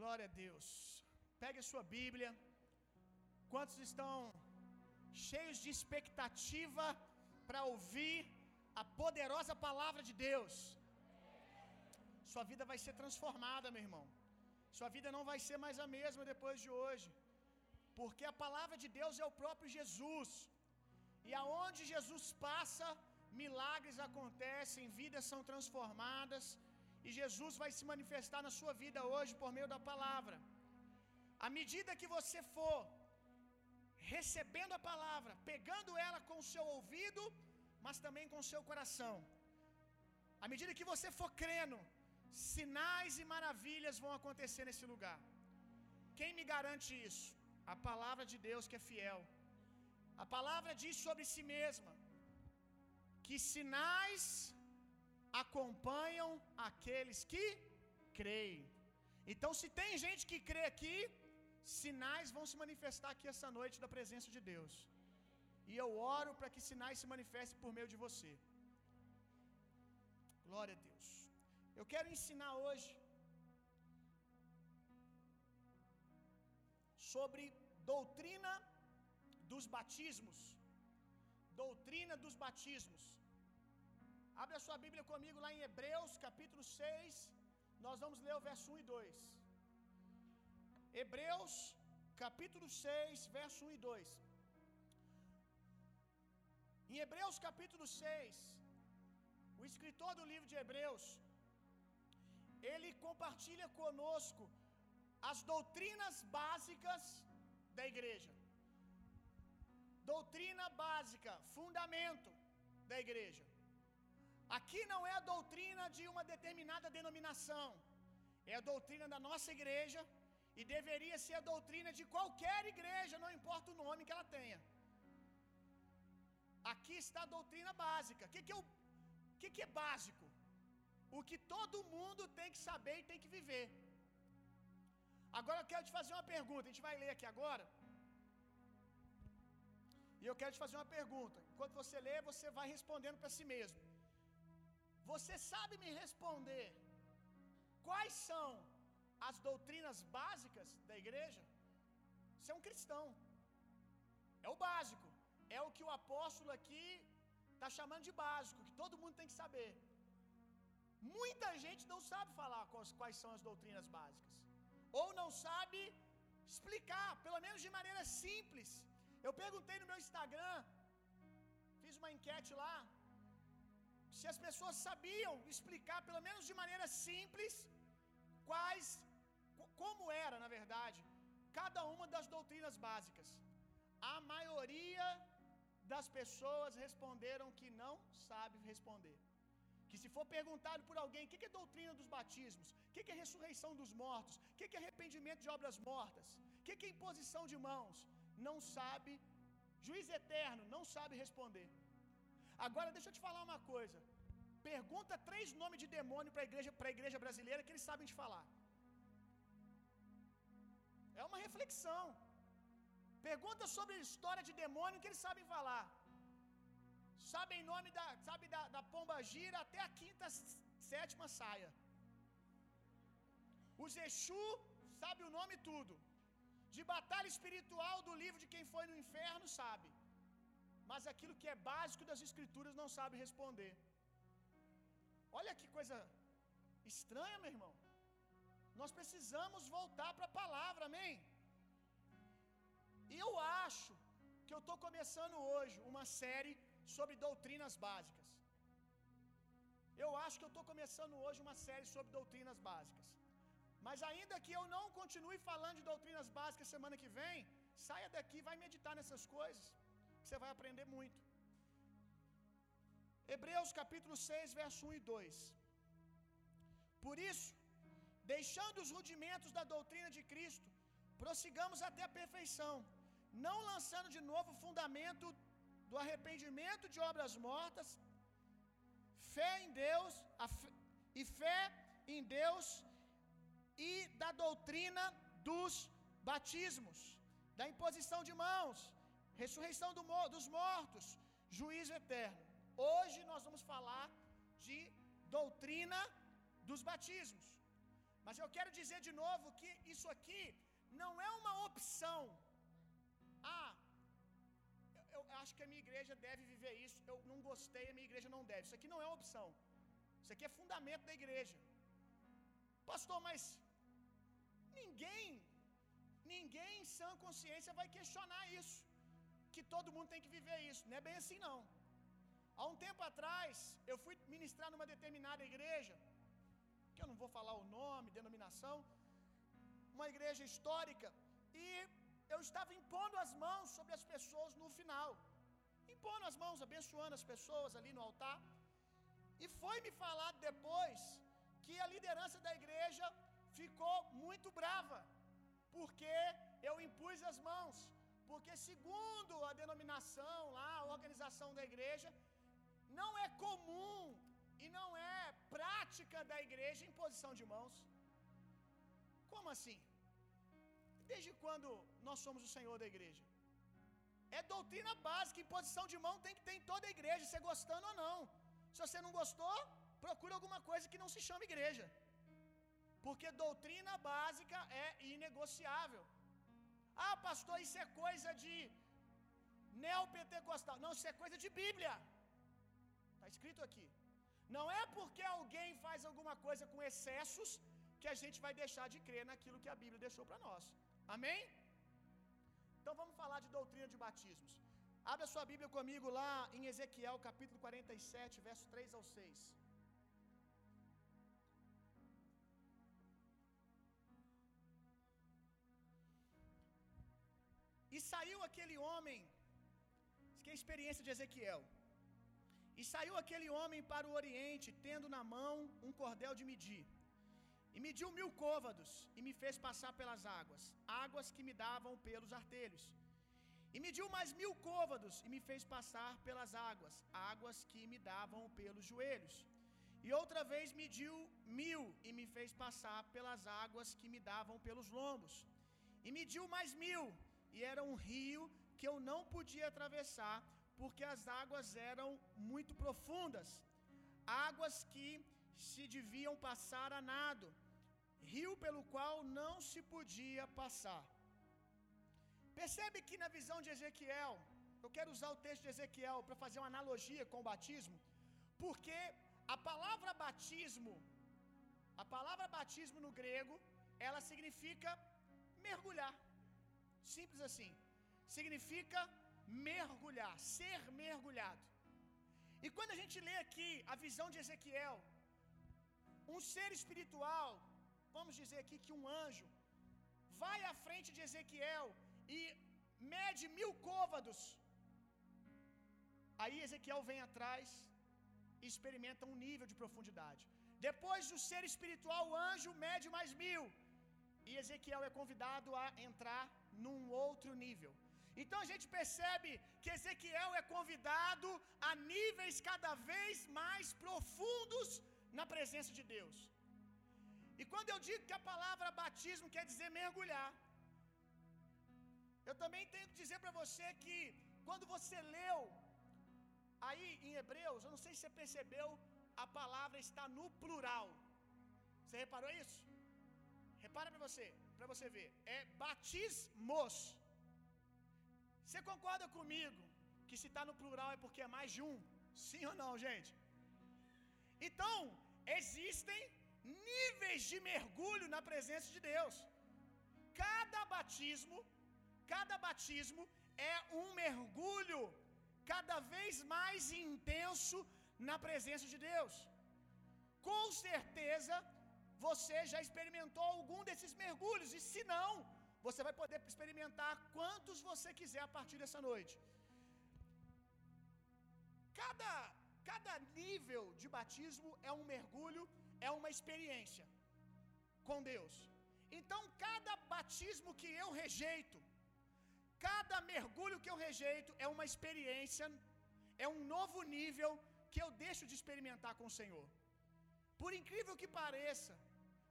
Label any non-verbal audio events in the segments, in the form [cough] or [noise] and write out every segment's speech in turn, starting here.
Glória a Deus. Pegue a sua Bíblia. Quantos estão cheios de expectativa para ouvir a poderosa palavra de Deus? Sua vida vai ser transformada, meu irmão. Sua vida não vai ser mais a mesma depois de hoje. Porque a palavra de Deus é o próprio Jesus. E aonde Jesus passa, milagres acontecem, vidas são transformadas, e Jesus vai se manifestar na sua vida hoje por meio da palavra. À medida que você for recebendo a palavra, pegando ela com o seu ouvido, mas também com o seu coração. À medida que você for crendo, sinais e maravilhas vão acontecer nesse lugar. Quem me garante isso? A palavra de Deus que é fiel. A palavra diz sobre si mesma que sinais acompanham aqueles que creem. Então, se tem gente que crê aqui, sinais vão se manifestar aqui essa noite da presença de Deus. E eu oro para que sinais se manifestem por meio de você. Glória a Deus. Eu quero ensinar hoje sobre doutrina dos batismos. Doutrina dos batismos. Abre a sua Bíblia comigo lá em Hebreus, capítulo 6. Nós vamos ler o verso 1 e 2. Hebreus, capítulo 6, verso 1 e 2. Em Hebreus, capítulo 6, o escritor do livro de Hebreus, ele compartilha conosco as doutrinas básicas da igreja. Doutrina básica, fundamento da igreja. Aqui não é a doutrina de uma determinada denominação, é a doutrina da nossa igreja e deveria ser a doutrina de qualquer igreja, não importa o nome que ela tenha. Aqui está a doutrina básica. O que, que, é, o, que, que é básico? O que todo mundo tem que saber e tem que viver. Agora eu quero te fazer uma pergunta. A gente vai ler aqui agora. E eu quero te fazer uma pergunta. Enquanto você lê, você vai respondendo para si mesmo. Você sabe me responder quais são as doutrinas básicas da igreja? Você é um cristão. É o básico. É o que o apóstolo aqui está chamando de básico, que todo mundo tem que saber. Muita gente não sabe falar quais são as doutrinas básicas, ou não sabe explicar, pelo menos de maneira simples. Eu perguntei no meu Instagram, fiz uma enquete lá, se as pessoas sabiam explicar, pelo menos de maneira simples, quais, como era, na verdade, cada uma das doutrinas básicas. A maioria das pessoas responderam que não sabe responder. Que se for perguntado por alguém o que é doutrina dos batismos, o que é ressurreição dos mortos, o que é arrependimento de obras mortas, o que é imposição de mãos, não sabe, juiz eterno, não sabe responder. Agora deixa eu te falar uma coisa. Pergunta três nomes de demônio para a igreja, a igreja brasileira que eles sabem te falar. É uma reflexão. Pergunta sobre história de demônio que eles sabem falar. Sabem nome da, sabe da, da pomba gira até a quinta, sétima saia. Os Exu sabe o nome tudo. De batalha espiritual do livro de quem foi no inferno sabe. Mas aquilo que é básico das escrituras não sabe responder. Olha que coisa estranha, meu irmão. Nós precisamos voltar para a palavra, amém? Eu acho que eu estou começando hoje uma série sobre doutrinas básicas. Eu acho que eu estou começando hoje uma série sobre doutrinas básicas. Mas ainda que eu não continue falando de doutrinas básicas semana que vem, saia daqui e vai meditar nessas coisas, você vai aprender muito. Hebreus capítulo 6, verso 1 e 2. Por isso, deixando os rudimentos da doutrina de Cristo, prossigamos até a perfeição, não lançando de novo o fundamento do arrependimento de obras mortas, fé em Deus fé, e fé em Deus e da doutrina dos batismos, da imposição de mãos, ressurreição do, dos mortos, juízo eterno. Hoje nós vamos falar de doutrina dos batismos. Mas eu quero dizer de novo que isso aqui não é uma opção. Ah, eu, eu, acho que a minha igreja deve viver isso. Eu não gostei, a minha igreja não deve. Isso aqui não é opção. Isso aqui é fundamento da igreja. Pastor, mas ninguém, ninguém em sã consciência vai questionar isso. Que todo mundo tem que viver isso. Não é bem assim, não. Há um tempo atrás, eu fui ministrar numa determinada igreja, que eu não vou falar o nome, denominação, uma igreja histórica, e eu estava impondo as mãos sobre as pessoas no final. Impondo as mãos, abençoando as pessoas ali no altar. E foi me falado depois que a liderança da igreja ficou muito brava, porque eu impus as mãos. Porque, segundo a denominação lá, a organização da igreja, não é comum e não é prática da igreja imposição de mãos. Como assim? Desde quando nós somos o Senhor da igreja? É doutrina básica, imposição de mão tem que ter em toda a igreja, você gostando ou não. Se você não gostou, procura alguma coisa que não se chama igreja. Porque doutrina básica é inegociável. Ah, pastor, isso é coisa de neopentecostal. Não, isso é coisa de Bíblia. Está escrito aqui. Não é porque alguém faz alguma coisa com excessos que a gente vai deixar de crer naquilo que a Bíblia deixou para nós. Amém? Então vamos falar de doutrina de batismos. Abra sua Bíblia comigo lá em Ezequiel capítulo 47, verso 3 ao 6. Saiu aquele homem, isso que é a experiência de Ezequiel. E saiu aquele homem para o oriente, tendo na mão um cordel de medir. E mediu mil côvados, e me fez passar pelas águas, águas que me davam pelos artelhos. E mediu mais mil côvados, e me fez passar pelas águas, águas que me davam pelos joelhos. E outra vez mediu mil, e me fez passar pelas águas que me davam pelos lombos. E mediu mais mil, e era um rio que eu não podia atravessar, porque as águas eram muito profundas, águas que se deviam passar a nado, rio pelo qual não se podia passar. Percebe que na visão de Ezequiel, eu quero usar o texto de Ezequiel para fazer uma analogia com o batismo, porque a palavra batismo, a palavra batismo no grego, ela significa mergulhar. Simples assim. Significa mergulhar, ser mergulhado. E quando a gente lê aqui a visão de Ezequiel, um ser espiritual, vamos dizer aqui que um anjo, vai à frente de Ezequiel e mede mil côvados. Aí Ezequiel vem atrás e experimenta um nível de profundidade. Depois do ser espiritual, o anjo mede mais mil. E Ezequiel é convidado a entrar num outro nível. Então a gente percebe que Ezequiel é convidado a níveis cada vez mais profundos na presença de Deus. E quando eu digo que a palavra batismo quer dizer mergulhar, eu também tenho que dizer para você que quando você leu aí em Hebreus, eu não sei se você percebeu, a palavra está no plural. Você reparou isso? Repara para você, para você ver. É batismos. Você concorda comigo que se está no plural é porque é mais de um? Sim ou não, gente? Então, existem níveis de mergulho na presença de Deus. Cada batismo, cada batismo é um mergulho cada vez mais intenso na presença de Deus. Com certeza, você já experimentou algum desses mergulhos, e se não, você vai poder experimentar quantos você quiser a partir dessa noite. Cada, cada nível de batismo é um mergulho, é uma experiência com Deus. Então, cada batismo que eu rejeito, cada mergulho que eu rejeito é uma experiência, é um novo nível que eu deixo de experimentar com o Senhor. Por incrível que pareça,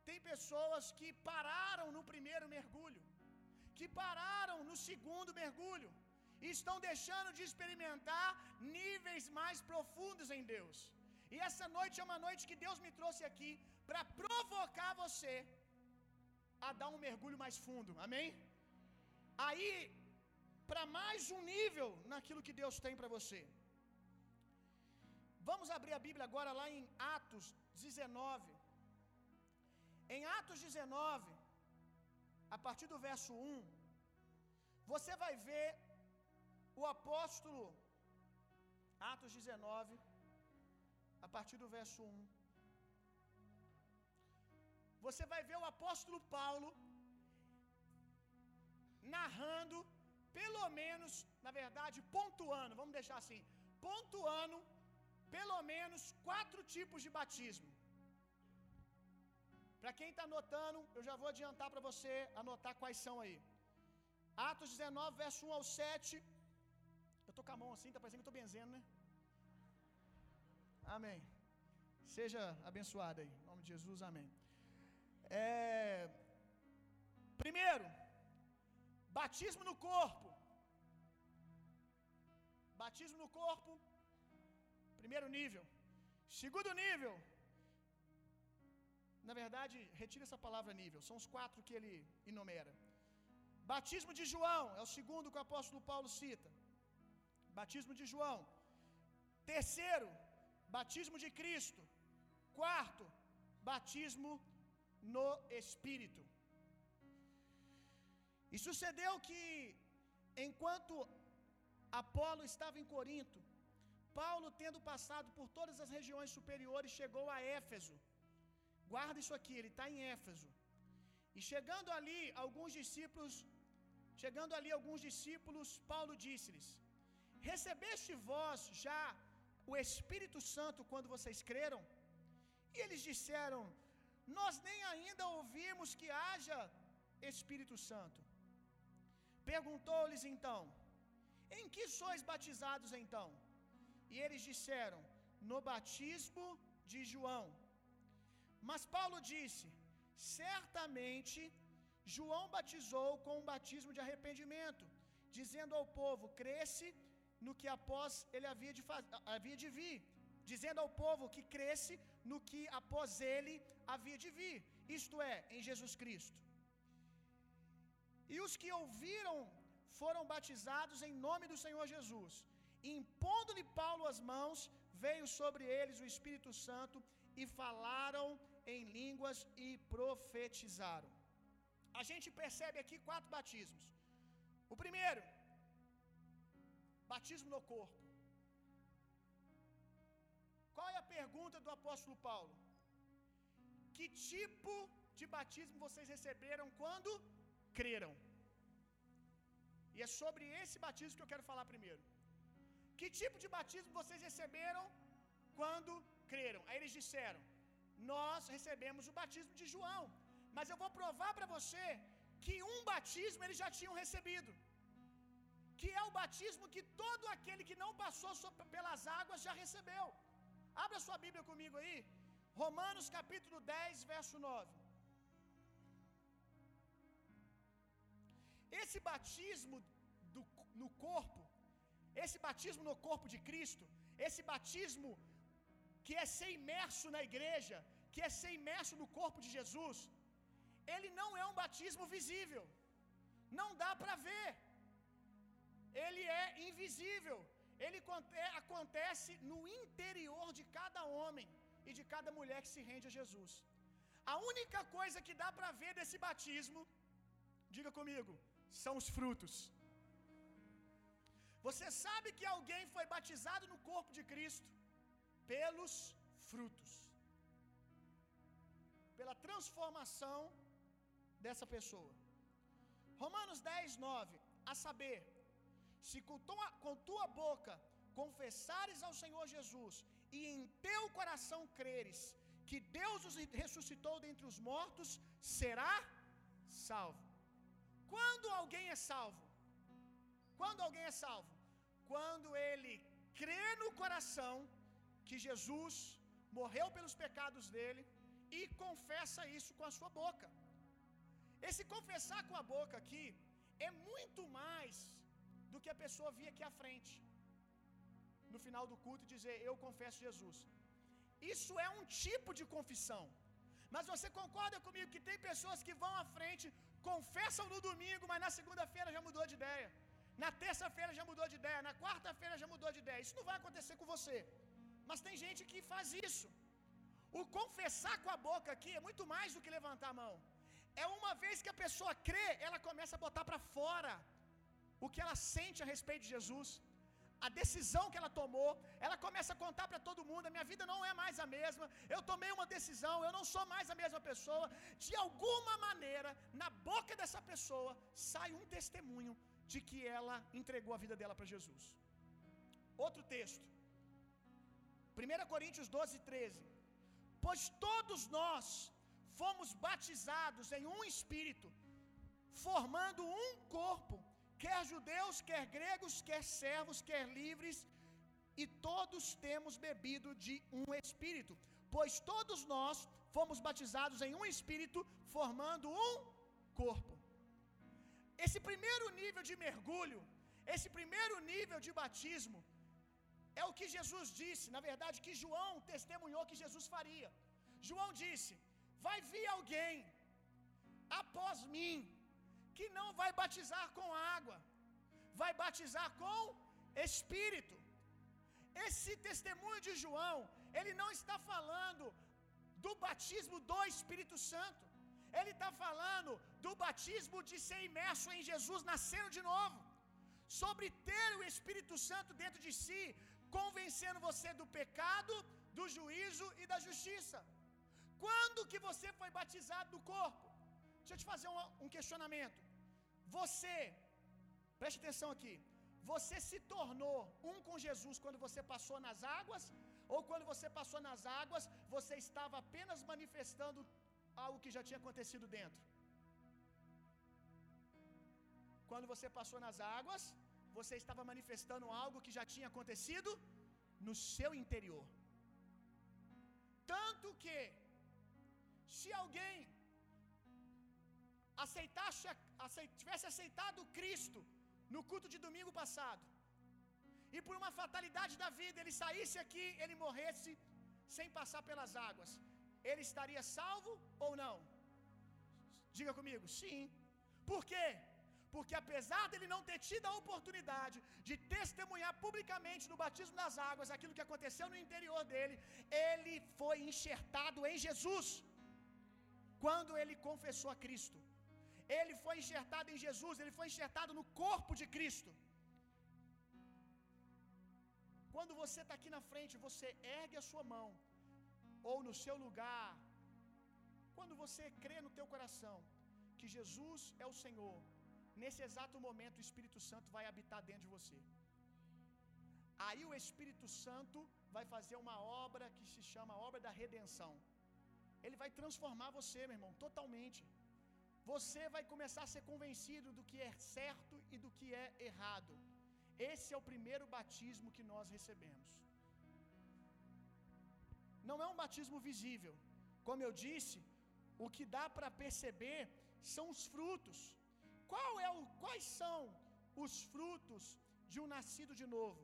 tem pessoas que pararam no primeiro mergulho, que pararam no segundo mergulho, e estão deixando de experimentar níveis mais profundos em Deus. E essa noite é uma noite que Deus me trouxe aqui para provocar você a dar um mergulho mais fundo. Amém? Aí, para mais um nível naquilo que Deus tem para você. Vamos abrir a Bíblia agora lá em Atos 19. Em Atos 19, a partir do verso 1, você vai ver o apóstolo, Atos 19, a partir do verso 1. Você vai ver o apóstolo Paulo narrando, pelo menos, na verdade, pontuando, vamos deixar assim, pontuando pelo menos quatro tipos de batismo. Para quem está anotando, eu já vou adiantar para você anotar quais são aí. Atos 19, verso 1 ao 7. Eu estou com a mão assim, tá parecendo que estou benzendo, né? Amém. Seja abençoado aí. Em nome de Jesus, amém. É... Primeiro, batismo no corpo. Batismo no corpo. Primeiro nível. Segundo nível. Na verdade, retira essa palavra nível. São os quatro que ele enumera. Batismo de João é o segundo que o apóstolo Paulo cita. Batismo de João. Terceiro, batismo de Cristo. Quarto, batismo no Espírito. E sucedeu que, enquanto Apolo estava em Corinto, Paulo, tendo passado por todas as regiões superiores, chegou a Éfeso. Guarda isso aqui, ele está em Éfeso. E chegando ali, alguns discípulos, chegando ali alguns discípulos, Paulo disse-lhes: Recebeste vós já o Espírito Santo quando vocês creram? E eles disseram: Nós nem ainda ouvimos que haja Espírito Santo. Perguntou-lhes então: Em que sois batizados então? E eles disseram: No batismo de João. Mas Paulo disse: Certamente João batizou com um batismo de arrependimento, dizendo ao povo: Cresce no que após ele havia de, faz... havia de vir, dizendo ao povo que cresce no que após ele havia de vir, isto é, em Jesus Cristo. E os que ouviram foram batizados em nome do Senhor Jesus. Impondo-lhe Paulo as mãos, veio sobre eles o Espírito Santo e falaram em línguas e profetizaram. A gente percebe aqui quatro batismos. O primeiro, Batismo no corpo. Qual é a pergunta do apóstolo Paulo? Que tipo de batismo vocês receberam quando creram? E é sobre esse batismo que eu quero falar primeiro. Que tipo de batismo vocês receberam quando creram? Aí eles disseram: Nós recebemos o batismo de João. Mas eu vou provar para você que um batismo eles já tinham recebido que é o batismo que todo aquele que não passou pelas águas já recebeu. Abra sua Bíblia comigo aí. Romanos capítulo 10, verso 9. Esse batismo do, no corpo, esse batismo no corpo de Cristo, esse batismo que é ser imerso na igreja, que é ser imerso no corpo de Jesus, ele não é um batismo visível, não dá para ver ele é invisível. Ele acontece no interior de cada homem e de cada mulher que se rende a Jesus. A única coisa que dá para ver desse batismo, diga comigo, são os frutos. Você sabe que alguém foi batizado no corpo de Cristo pelos frutos, pela transformação dessa pessoa. Romanos 10, 9. A saber, se com tua, com tua boca confessares ao Senhor Jesus e em teu coração creres que Deus os ressuscitou dentre os mortos, será salvo. Quando alguém é salvo? Quando alguém é salvo? Quando ele crê no coração que Jesus morreu pelos pecados dele e confessa isso com a sua boca. Esse confessar com a boca aqui é muito mais do que a pessoa vir aqui à frente no final do culto e dizer: Eu confesso Jesus. Isso é um tipo de confissão, Mas você concorda comigo que tem pessoas que vão à frente, confessam no domingo, mas na segunda-feira já mudou de ideia. Na terça-feira já mudou de ideia, na quarta-feira já mudou de ideia. Isso não vai acontecer com você. Mas tem gente que faz isso. O confessar com a boca aqui é muito mais do que levantar a mão. É uma vez que a pessoa crê, ela começa a botar para fora o que ela sente a respeito de Jesus, a decisão que ela tomou, ela começa a contar para todo mundo: a minha vida não é mais a mesma, eu tomei uma decisão, eu não sou mais a mesma pessoa. De alguma maneira, na boca dessa pessoa sai um testemunho de que ela entregou a vida dela para Jesus. Outro texto, 1 Coríntios 12, 13. Pois todos nós fomos batizados em um espírito, formando um corpo, quer judeus, quer gregos, quer servos, quer livres, e todos temos bebido de um espírito, pois todos nós fomos batizados em um espírito, formando um corpo. Esse primeiro nível de mergulho, esse primeiro nível de batismo, é o que Jesus disse, na verdade, que João testemunhou que Jesus faria. João disse: Vai vir alguém após mim, que não vai batizar com água, vai batizar com Espírito. Esse testemunho de João, ele não está falando do batismo do Espírito Santo, ele está falando do batismo de ser imerso em Jesus, nascendo de novo, sobre ter o Espírito Santo dentro de si, convencendo você do pecado, do juízo e da justiça. Quando que você foi batizado do corpo? Deixa eu te fazer um, um questionamento. Você, preste atenção aqui. Você se tornou um com Jesus quando você passou nas águas? Ou quando você passou nas águas, você estava apenas manifestando algo que já tinha acontecido dentro? Quando você passou nas águas, você estava manifestando algo que já tinha acontecido no seu interior. Tanto que se alguém aceitasse, aceit, tivesse aceitado Cristo no culto de domingo passado, e por uma fatalidade da vida ele saísse aqui, ele morresse sem passar pelas águas, ele estaria salvo ou não? Diga comigo, sim. Por quê? Porque apesar dele não ter tido a oportunidade de testemunhar publicamente no batismo nas águas aquilo que aconteceu no interior dele, ele foi enxertado em Jesus quando ele confessou a Cristo. Ele foi enxertado em Jesus, ele foi enxertado no corpo de Cristo. Quando você está aqui na frente, você ergue a sua mão, ou no seu lugar, quando você crê no teu coração que Jesus é o Senhor, nesse exato momento o Espírito Santo vai habitar dentro de você. Aí o Espírito Santo vai fazer uma obra que se chama obra da redenção. Ele vai transformar você, meu irmão, totalmente. Você vai começar a ser convencido do que é certo e do que é errado. Esse é o primeiro batismo que nós recebemos. Não é um batismo visível. Como eu disse, o que dá para perceber são os frutos. Qual é o, quais são os frutos de um nascido de novo?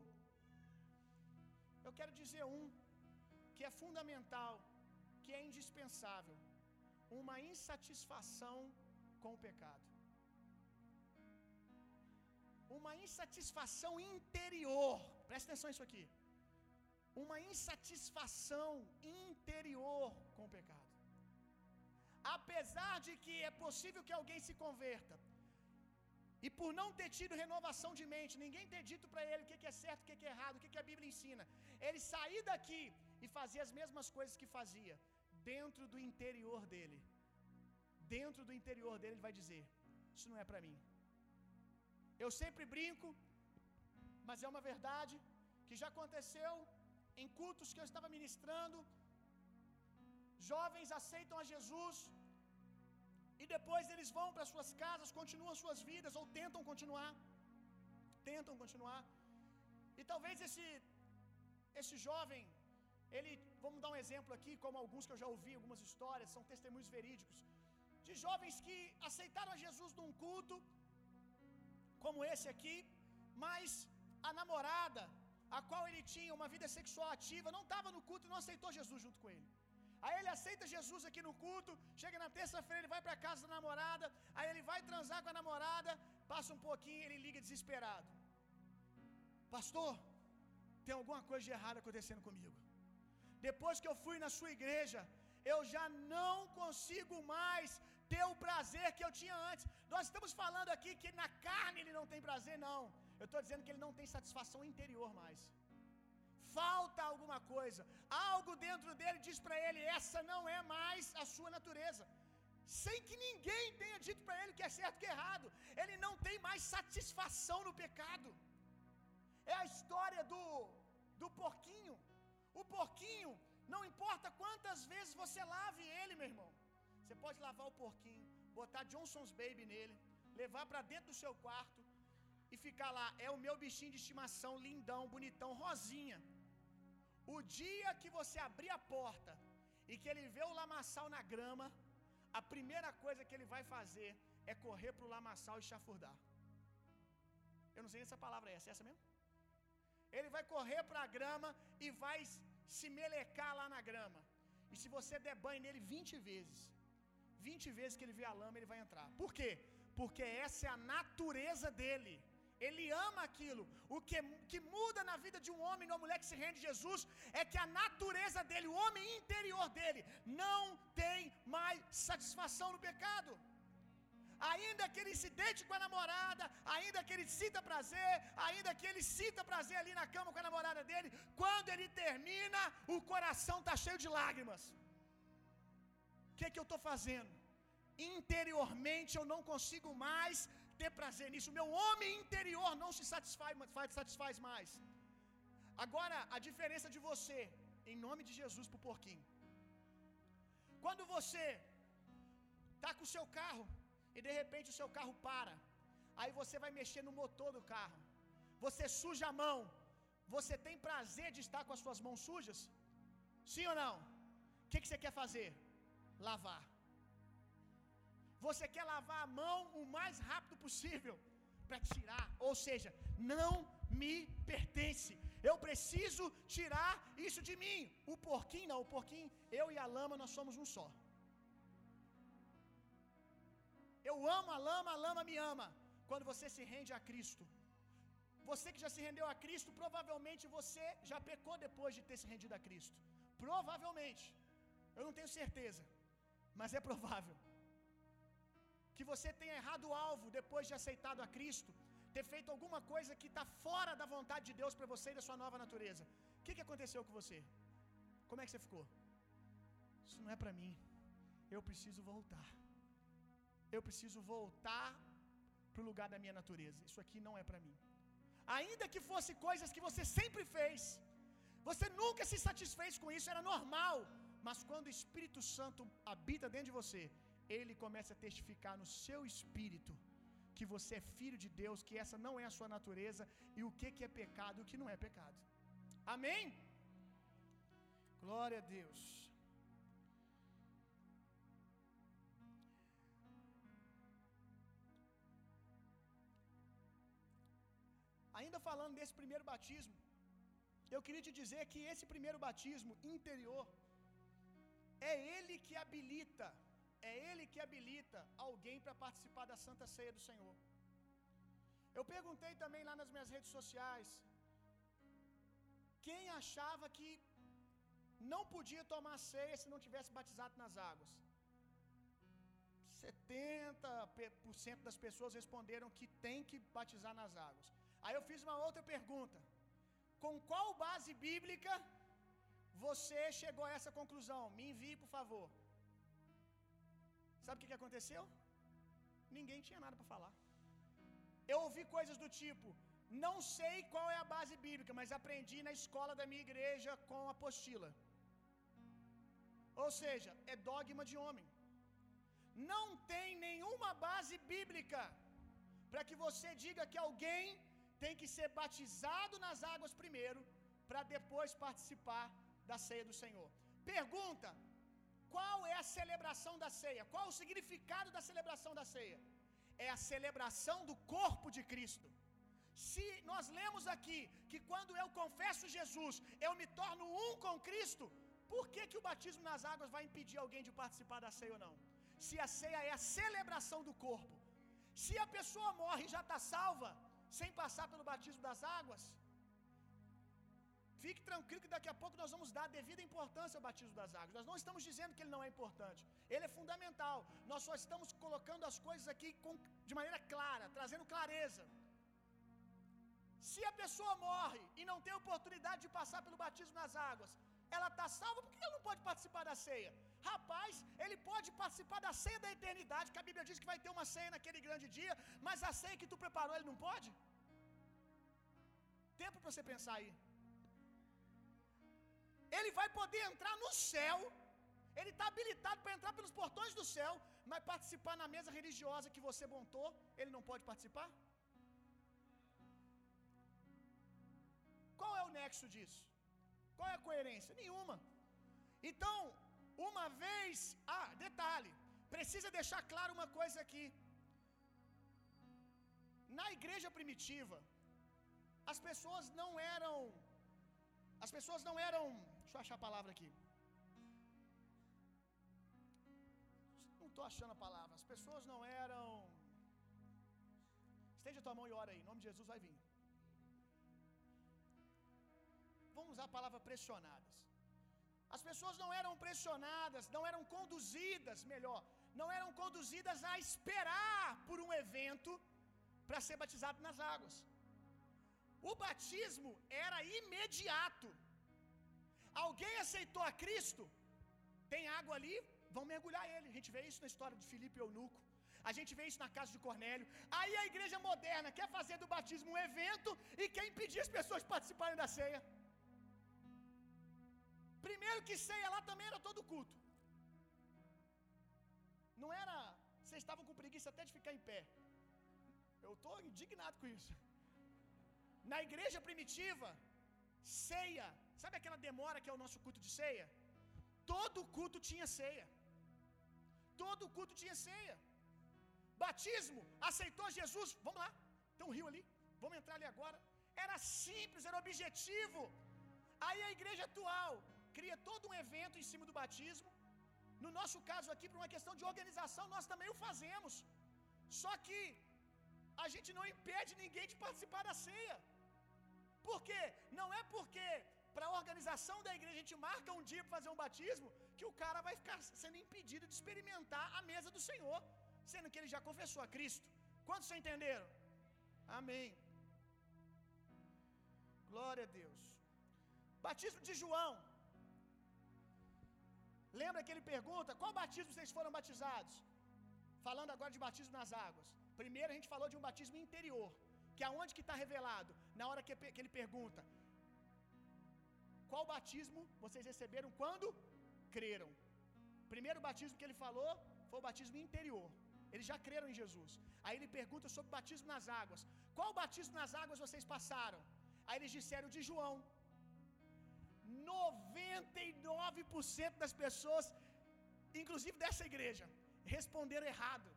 Eu quero dizer um que é fundamental que é indispensável: uma insatisfação com o pecado. Uma insatisfação interior. Presta atenção nisso aqui. Uma insatisfação interior com o pecado. Apesar de que é possível que alguém se converta, e por não ter tido renovação de mente, ninguém ter dito para ele o que é certo, o que é errado, o que a Bíblia ensina, ele sair daqui e fazer as mesmas coisas que fazia, dentro do interior dele, dentro do interior dele, ele vai dizer: Isso não é para mim. Eu sempre brinco, mas é uma verdade que já aconteceu em cultos que eu estava ministrando. Jovens aceitam a Jesus e depois eles vão para suas casas, continuam suas vidas ou tentam continuar. Tentam continuar. E talvez esse esse jovem ele, vamos dar um exemplo aqui, como alguns que eu já ouvi, algumas histórias, são testemunhos verídicos, de jovens que aceitaram a Jesus num culto, como esse aqui, mas a namorada, a qual ele tinha uma vida sexual ativa, não estava no culto e não aceitou Jesus junto com ele. Aí ele aceita Jesus aqui no culto, chega na terça-feira, ele vai para casa da namorada, aí ele vai transar com a namorada, passa um pouquinho, ele liga desesperado. Pastor, tem alguma coisa de errado acontecendo comigo. Depois que eu fui na sua igreja, eu já não consigo mais ter o prazer que eu tinha antes. Nós estamos falando aqui que na carne ele não tem prazer, não. Eu estou dizendo que ele não tem satisfação interior mais. Falta alguma coisa. Algo dentro dele diz para ele: essa não é mais a sua natureza. Sem que ninguém tenha dito para ele que é certo que é errado. Ele não tem mais satisfação no pecado. É a história do, do porquinho. O porquinho, não importa quantas vezes você lave ele, meu irmão. Você pode lavar o porquinho, botar Johnson's Baby nele, levar para dentro do seu quarto e ficar lá. É o meu bichinho de estimação, lindão, bonitão, rosinha. O dia que você abrir a porta e que ele vê o lamaçal na grama, a primeira coisa que ele vai fazer é correr pro lamaçal e chafurdar. Eu não sei se essa palavra é essa, é essa mesmo? Ele vai correr para a grama e vai se melecar lá na grama. E se você der banho nele 20 vezes, 20 vezes que ele vê a lama, ele vai entrar. Por quê? Porque essa é a natureza dele. Ele ama aquilo. O que, que muda na vida de um homem e uma mulher que se rende a Jesus é que a natureza dele, o homem interior dele, não tem mais satisfação no pecado. Ainda que ele se deite com a namorada, ainda que ele sinta prazer, ainda que ele sinta prazer ali na cama com a namorada dele, quando ele termina, o coração está cheio de lágrimas. O que, que eu estou fazendo? Interiormente eu não consigo mais ter prazer nisso. O meu homem interior não se satisfaz, satisfaz mais. Agora, a diferença de você, em nome de Jesus, para o porquinho. Quando você está com o seu carro e de repente o seu carro para, aí você vai mexer no motor do carro, você suja a mão, você tem prazer de estar com as suas mãos sujas? Sim ou não? O que, que você quer fazer? Lavar. Você quer lavar a mão o mais rápido possível para tirar, ou seja, não me pertence. Eu preciso tirar isso de mim. O porquinho não, o porquinho, eu e a lama nós somos um só. Eu amo a lama, a lama me ama. Quando você se rende a Cristo. Você que já se rendeu a Cristo, provavelmente você já pecou depois de ter se rendido a Cristo. Provavelmente. Eu não tenho certeza, mas é provável que você tenha errado o alvo depois de aceitado a Cristo, ter feito alguma coisa que está fora da vontade de Deus para você e da sua nova natureza. O que, que aconteceu com você? Como é que você ficou? Isso não é para mim. Eu preciso voltar. Eu preciso voltar para o lugar da minha natureza. Isso aqui não é para mim. Ainda que fosse coisas que você sempre fez, você nunca se satisfez com isso, era normal. Mas quando o Espírito Santo habita dentro de você, ele começa a testificar no seu espírito que você é filho de Deus, que essa não é a sua natureza e o que que é pecado e o que não é pecado. Amém? Glória a Deus. Ainda falando desse primeiro batismo, eu queria te dizer que esse primeiro batismo interior é ele que habilita é Ele que habilita alguém para participar da Santa Ceia do Senhor. Eu perguntei também lá nas minhas redes sociais quem achava que não podia tomar ceia se não tivesse batizado nas águas. 70% das pessoas responderam que tem que batizar nas águas. Aí eu fiz uma outra pergunta: com qual base bíblica você chegou a essa conclusão? Me envie, por favor. Sabe o que, que aconteceu? Ninguém tinha nada para falar. Eu ouvi coisas do tipo: não sei qual é a base bíblica, mas aprendi na escola da minha igreja com apostila. Ou seja, é dogma de homem. Não tem nenhuma base bíblica para que você diga que alguém tem que ser batizado nas águas primeiro, para depois participar da ceia do Senhor. Pergunta: qual é a celebração da ceia? Qual o significado da celebração da ceia? É a celebração do corpo de Cristo. Se nós lemos aqui que quando eu confesso Jesus, eu me torno um com Cristo, por que, que o batismo nas águas vai impedir alguém de participar da ceia ou não? Se a ceia é a celebração do corpo. Se a pessoa morre e já está salva, sem passar pelo batismo das águas, fique tranquilo que daqui a pouco nós vamos dar devida importância ao batismo das águas. Nós não estamos dizendo que ele não é importante, ele é fundamental. Nós só estamos colocando as coisas aqui com, de maneira clara, trazendo clareza. Se a pessoa morre e não tem oportunidade de passar pelo batismo nas águas, ela está salva, por que ela não pode participar da ceia? Rapaz, ele pode participar da ceia da eternidade, que a Bíblia diz que vai ter uma ceia naquele grande dia, mas a ceia que tu preparou, ele não pode? Tempo para você pensar aí. Ele vai poder entrar no céu, ele está habilitado para entrar pelos portões do céu, mas participar na mesa religiosa que você montou, ele não pode participar? Qual é o nexo disso? Qual é a coerência? Nenhuma. Então, uma vez, ah, detalhe, precisa deixar claro uma coisa aqui. Na igreja primitiva, as pessoas não eram as pessoas não eram, deixa eu achar a palavra aqui. Não estou achando a palavra. As pessoas não eram Estende a tua mão e ora aí, em nome de Jesus vai vir. Vamos usar a palavra pressionadas. As pessoas não eram pressionadas, não eram conduzidas, melhor, não eram conduzidas a esperar por um evento para ser batizado nas águas. O batismo era imediato. Alguém aceitou a Cristo, tem água ali, vão mergulhar ele. A gente vê isso na história de Filipe e Eunuco. A gente vê isso na casa de Cornélio. Aí a igreja moderna quer fazer do batismo um evento e quer impedir as pessoas de participarem da ceia. Primeiro que ceia lá também era todo culto. Não era. Vocês estavam com preguiça até de ficar em pé. Eu estou indignado com isso. Na igreja primitiva, ceia. Sabe aquela demora que é o nosso culto de ceia? Todo culto tinha ceia. Todo culto tinha ceia. Batismo, aceitou Jesus. Vamos lá, tem um rio ali. Vamos entrar ali agora. Era simples, era objetivo. Aí a igreja atual cria todo um evento em cima do batismo. No nosso caso aqui, por uma questão de organização, nós também o fazemos. Só que a gente não impede ninguém de participar da ceia. Por quê? Não é porque para a organização da igreja a gente marca um dia para fazer um batismo que o cara vai ficar sendo impedido de experimentar a mesa do Senhor, sendo que ele já confessou a Cristo. Quantos vocês entenderam? Amém. Glória a Deus. Batismo de João. Lembra que ele pergunta: qual batismo vocês foram batizados? Falando agora de batismo nas águas. Primeiro a gente falou de um batismo interior, que é onde que está revelado? Na hora que, que ele pergunta: qual batismo vocês receberam quando creram? Primeiro batismo que ele falou foi o batismo interior. Eles já creram em Jesus. Aí ele pergunta sobre o batismo nas águas. Qual batismo nas águas vocês passaram? Aí eles disseram de João. 99% das pessoas, inclusive dessa igreja, responderam errado.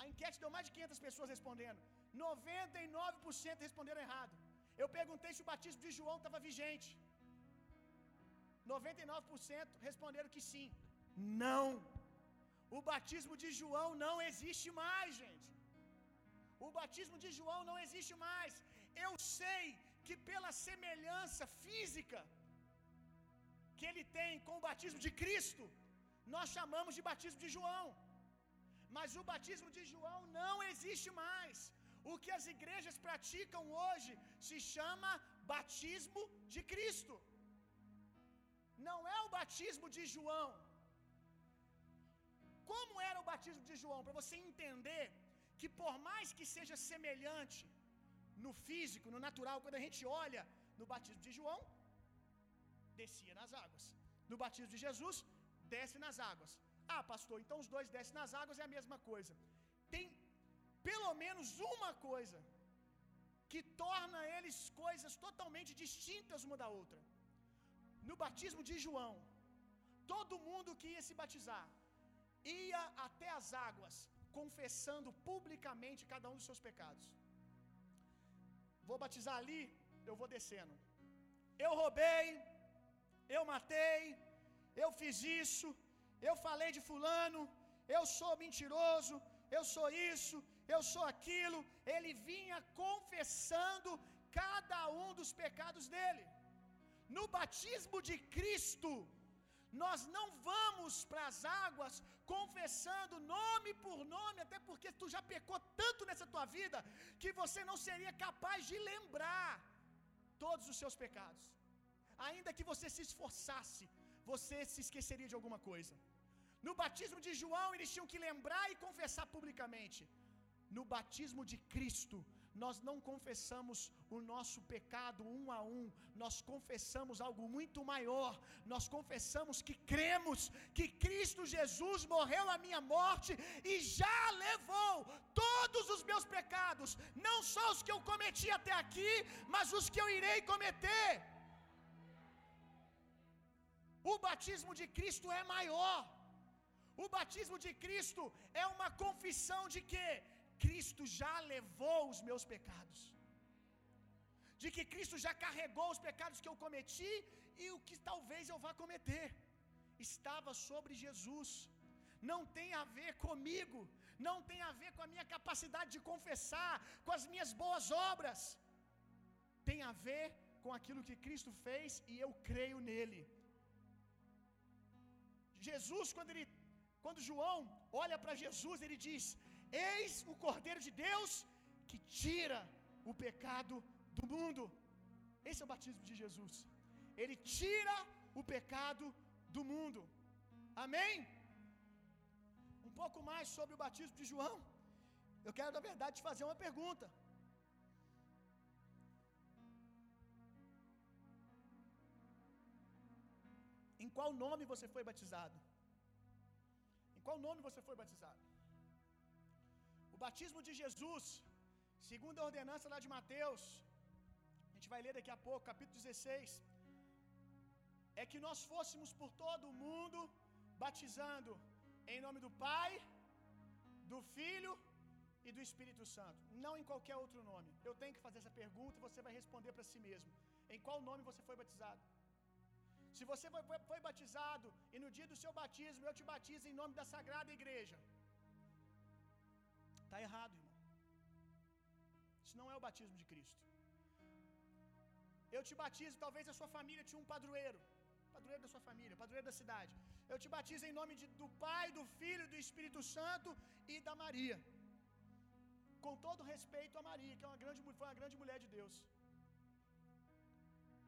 A enquete deu mais de 500 pessoas respondendo. 99% responderam errado. Eu perguntei se o batismo de João estava vigente. 99% responderam que sim. Não. O batismo de João não existe mais, gente. O batismo de João não existe mais. Eu sei que pela semelhança física que ele tem com o batismo de Cristo, nós chamamos de batismo de João. Mas o batismo de João não existe mais. O que as igrejas praticam hoje se chama batismo de Cristo. Não é o batismo de João. Como era o batismo de João? Para você entender que, por mais que seja semelhante no físico, no natural, quando a gente olha no batismo de João, descia nas águas. No batismo de Jesus, desce nas águas. Ah, pastor, então os dois descem nas águas é a mesma coisa. Tem pelo menos uma coisa que torna eles coisas totalmente distintas uma da outra. No batismo de João, todo mundo que ia se batizar ia até as águas, confessando publicamente cada um dos seus pecados. Vou batizar ali, eu vou descendo. Eu roubei, eu matei, eu fiz isso, eu falei de fulano, eu sou mentiroso, eu sou isso, eu sou aquilo. Ele vinha confessando cada um dos pecados dele. No batismo de Cristo, nós não vamos para as águas confessando nome por nome, até porque tu já pecou tanto nessa tua vida que você não seria capaz de lembrar todos os seus pecados. Ainda que você se esforçasse, você se esqueceria de alguma coisa. No batismo de João, eles tinham que lembrar e confessar publicamente. No batismo de Cristo, nós não confessamos o nosso pecado um a um, nós confessamos algo muito maior. Nós confessamos que cremos que Cristo Jesus morreu a minha morte e já levou todos os meus pecados, não só os que eu cometi até aqui, mas os que eu irei cometer. O batismo de Cristo é maior. O batismo de Cristo é uma confissão de que Cristo já levou os meus pecados. De que Cristo já carregou os pecados que eu cometi e o que talvez eu vá cometer. Estava sobre Jesus. Não tem a ver comigo, não tem a ver com a minha capacidade de confessar, com as minhas boas obras. Tem a ver com aquilo que Cristo fez e eu creio nele. Jesus, quando ele quando João olha para Jesus, ele diz: Eis o Cordeiro de Deus que tira o pecado do mundo. Esse é o batismo de Jesus. Ele tira o pecado do mundo. Amém? Um pouco mais sobre o batismo de João. Eu quero, na verdade, te fazer uma pergunta. Em qual nome você foi batizado? Em qual nome você foi batizado? Batismo de Jesus, segundo a ordenança lá de Mateus, a gente vai ler daqui a pouco, capítulo 16, é que nós fôssemos por todo o mundo batizando em nome do Pai, do Filho e do Espírito Santo, não em qualquer outro nome. Eu tenho que fazer essa pergunta e você vai responder para si mesmo. Em qual nome você foi batizado? Se você foi, foi, foi, batizado e no dia do seu batismo eu te batizo em nome da Sagrada Igreja, está errado, irmão. Isso não é o batismo de Cristo. Eu te batizo, talvez a sua família tinha um padroeiro, padroeiro da sua família, padroeiro da cidade. Eu te batizo em nome de, do Pai, do Filho, do Espírito Santo e da Maria. Com todo respeito a Maria, que é uma grande, foi uma grande mulher de Deus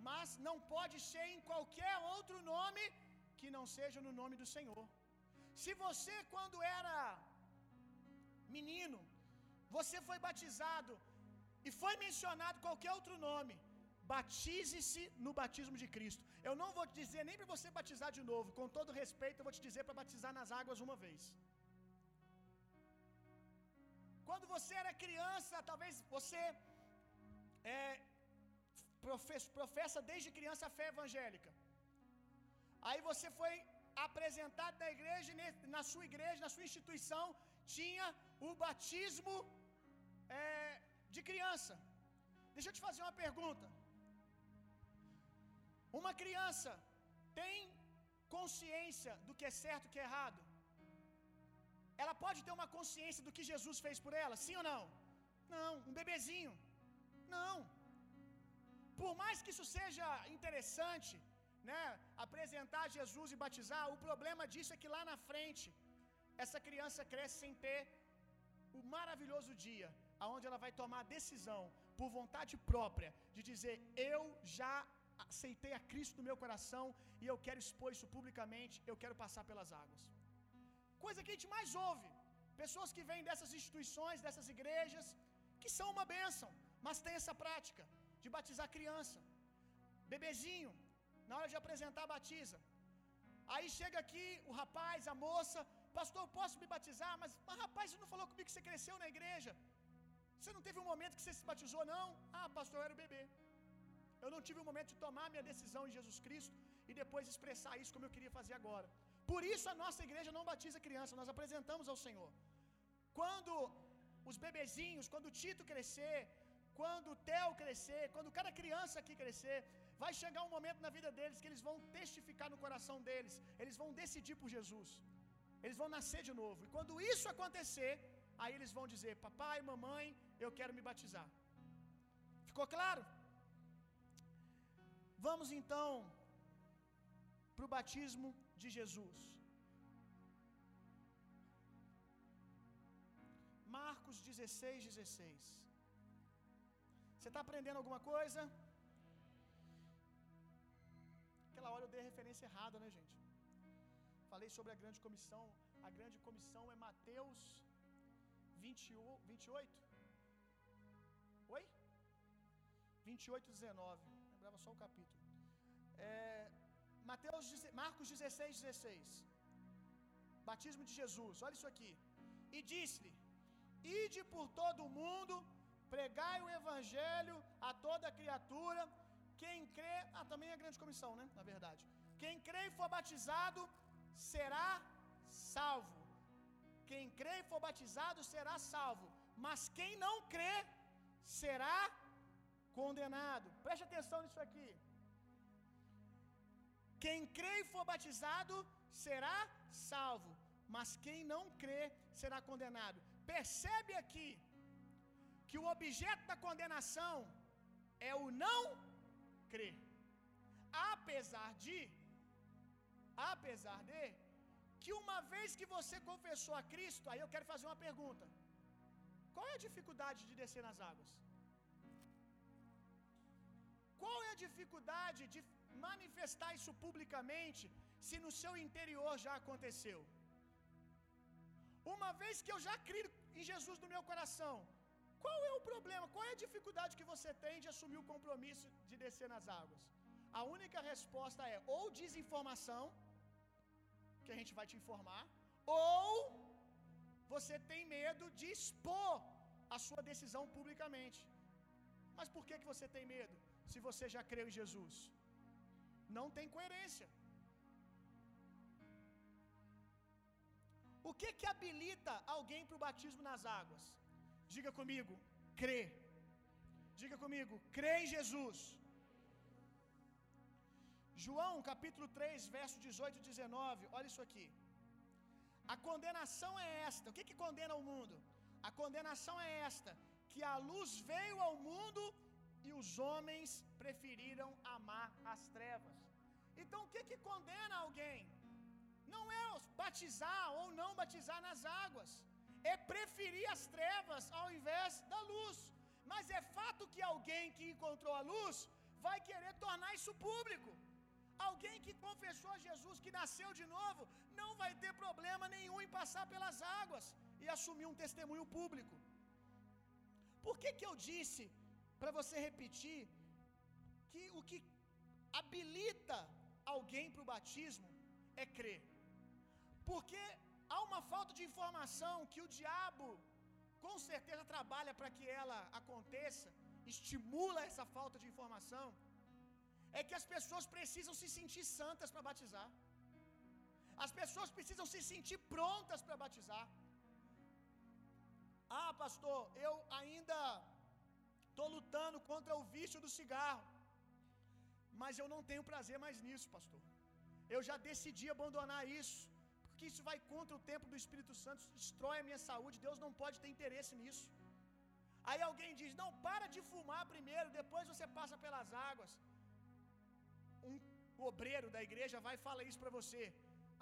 mas não pode ser em qualquer outro nome que não seja no nome do Senhor. Se você, quando era menino, você foi batizado e foi mencionado qualquer outro nome, batize-se no batismo de Cristo. Eu não vou te dizer nem para você batizar de novo, com todo respeito, eu vou te dizer para batizar nas águas uma vez. Quando você era criança, talvez você é, professa desde criança a fé evangélica. Aí você foi apresentado na igreja, na sua igreja, na sua instituição, tinha o batismo é, de criança. Deixa eu te fazer uma pergunta. Uma criança tem consciência do que é certo e que é errado? Ela pode ter uma consciência do que Jesus fez por ela? Sim ou não? Não. Um bebezinho? Não. Por mais que isso seja interessante, né, apresentar Jesus e batizar, o problema disso é que lá na frente essa criança cresce sem ter o maravilhoso dia aonde ela vai tomar a decisão por vontade própria de dizer eu já aceitei a Cristo no meu coração e eu quero expor isso publicamente, eu quero passar pelas águas. Coisa que a gente mais ouve, pessoas que vêm dessas instituições, dessas igrejas, que são uma bênção, mas tem essa prática de batizar criança, bebezinho, na hora de apresentar batiza. Aí chega aqui o rapaz, a moça, pastor, eu posso me batizar? Mas, mas rapaz, você não falou comigo que você cresceu na igreja? Você não teve um momento que você se batizou, não? Ah, pastor, eu era o bebê. Eu não tive um momento de tomar minha decisão em Jesus Cristo e depois expressar isso como eu queria fazer agora. Por isso a nossa igreja não batiza criança, nós apresentamos ao Senhor. Quando os bebezinhos, quando o Tito crescer, quando o Theo crescer, quando cada criança aqui crescer, Vai chegar um momento na vida deles que eles vão testificar no coração deles, eles vão decidir por Jesus, eles vão nascer de novo. E quando isso acontecer, aí eles vão dizer: Papai, mamãe, eu quero me batizar. Ficou claro? Vamos então para o batismo de Jesus. Marcos 16, 16. Você está aprendendo alguma coisa? Aquela hora eu dei a referência errada, né, gente? Falei sobre a grande comissão. A grande comissão é Mateus 20, 28. Oi? 28, 19. Lembrava só o capítulo. É, Mateus, Marcos 16, 16. Batismo de Jesus. Olha isso aqui. E disse-lhe: Ide por todo o mundo, pregai o evangelho a toda criatura. Quem crê, ah, também é grande comissão, né? Na verdade. Quem crê e for batizado será salvo. Quem crê e for batizado será salvo. Mas quem não crê será condenado. Preste atenção nisso aqui. Quem crê e for batizado será salvo, mas quem não crê será condenado. Percebe aqui que o objeto da condenação é o não crer. Apesar de apesar de que uma vez que você confessou a Cristo, aí eu quero fazer uma pergunta. Qual é a dificuldade de descer nas águas? Qual é a dificuldade de manifestar isso publicamente se no seu interior já aconteceu? Uma vez que eu já criei em Jesus no meu coração, qual é o problema? Qual é a dificuldade que você tem de assumir o compromisso de descer nas águas? A única resposta é ou desinformação, que a gente vai te informar, ou você tem medo de expor a sua decisão publicamente. Mas por que, que você tem medo? Se você já creu em Jesus, não tem coerência. O que que habilita alguém para o batismo nas águas? Diga comigo, crê. Diga comigo, crê em Jesus. João capítulo 3, verso 18 e 19, olha isso aqui. A condenação é esta. O que que condena o mundo? A condenação é esta: que a luz veio ao mundo e os homens preferiram amar as trevas. Então o que que condena alguém? Não é batizar ou não batizar nas águas, é preferir as trevas ao invés da luz. Mas é fato que alguém que encontrou a luz vai querer tornar isso público. Alguém que confessou a Jesus, que nasceu de novo, não vai ter problema nenhum em passar pelas águas e assumir um testemunho público. Por que, que eu disse, para você repetir, que o que habilita alguém para o batismo é crer? Porque há uma falta de informação que o diabo com certeza trabalha para que ela aconteça, estimula essa falta de informação. É que as pessoas precisam se sentir santas para batizar. As pessoas precisam se sentir prontas para batizar. Ah, pastor, eu ainda estou lutando contra o vício do cigarro, mas eu não tenho prazer mais nisso, pastor. Eu já decidi abandonar isso porque isso vai contra o tempo do Espírito Santo, destrói a minha saúde. Deus não pode ter interesse nisso. Aí alguém diz: Não, para de fumar primeiro, depois você passa pelas águas. Um obreiro da igreja vai e fala isso para você.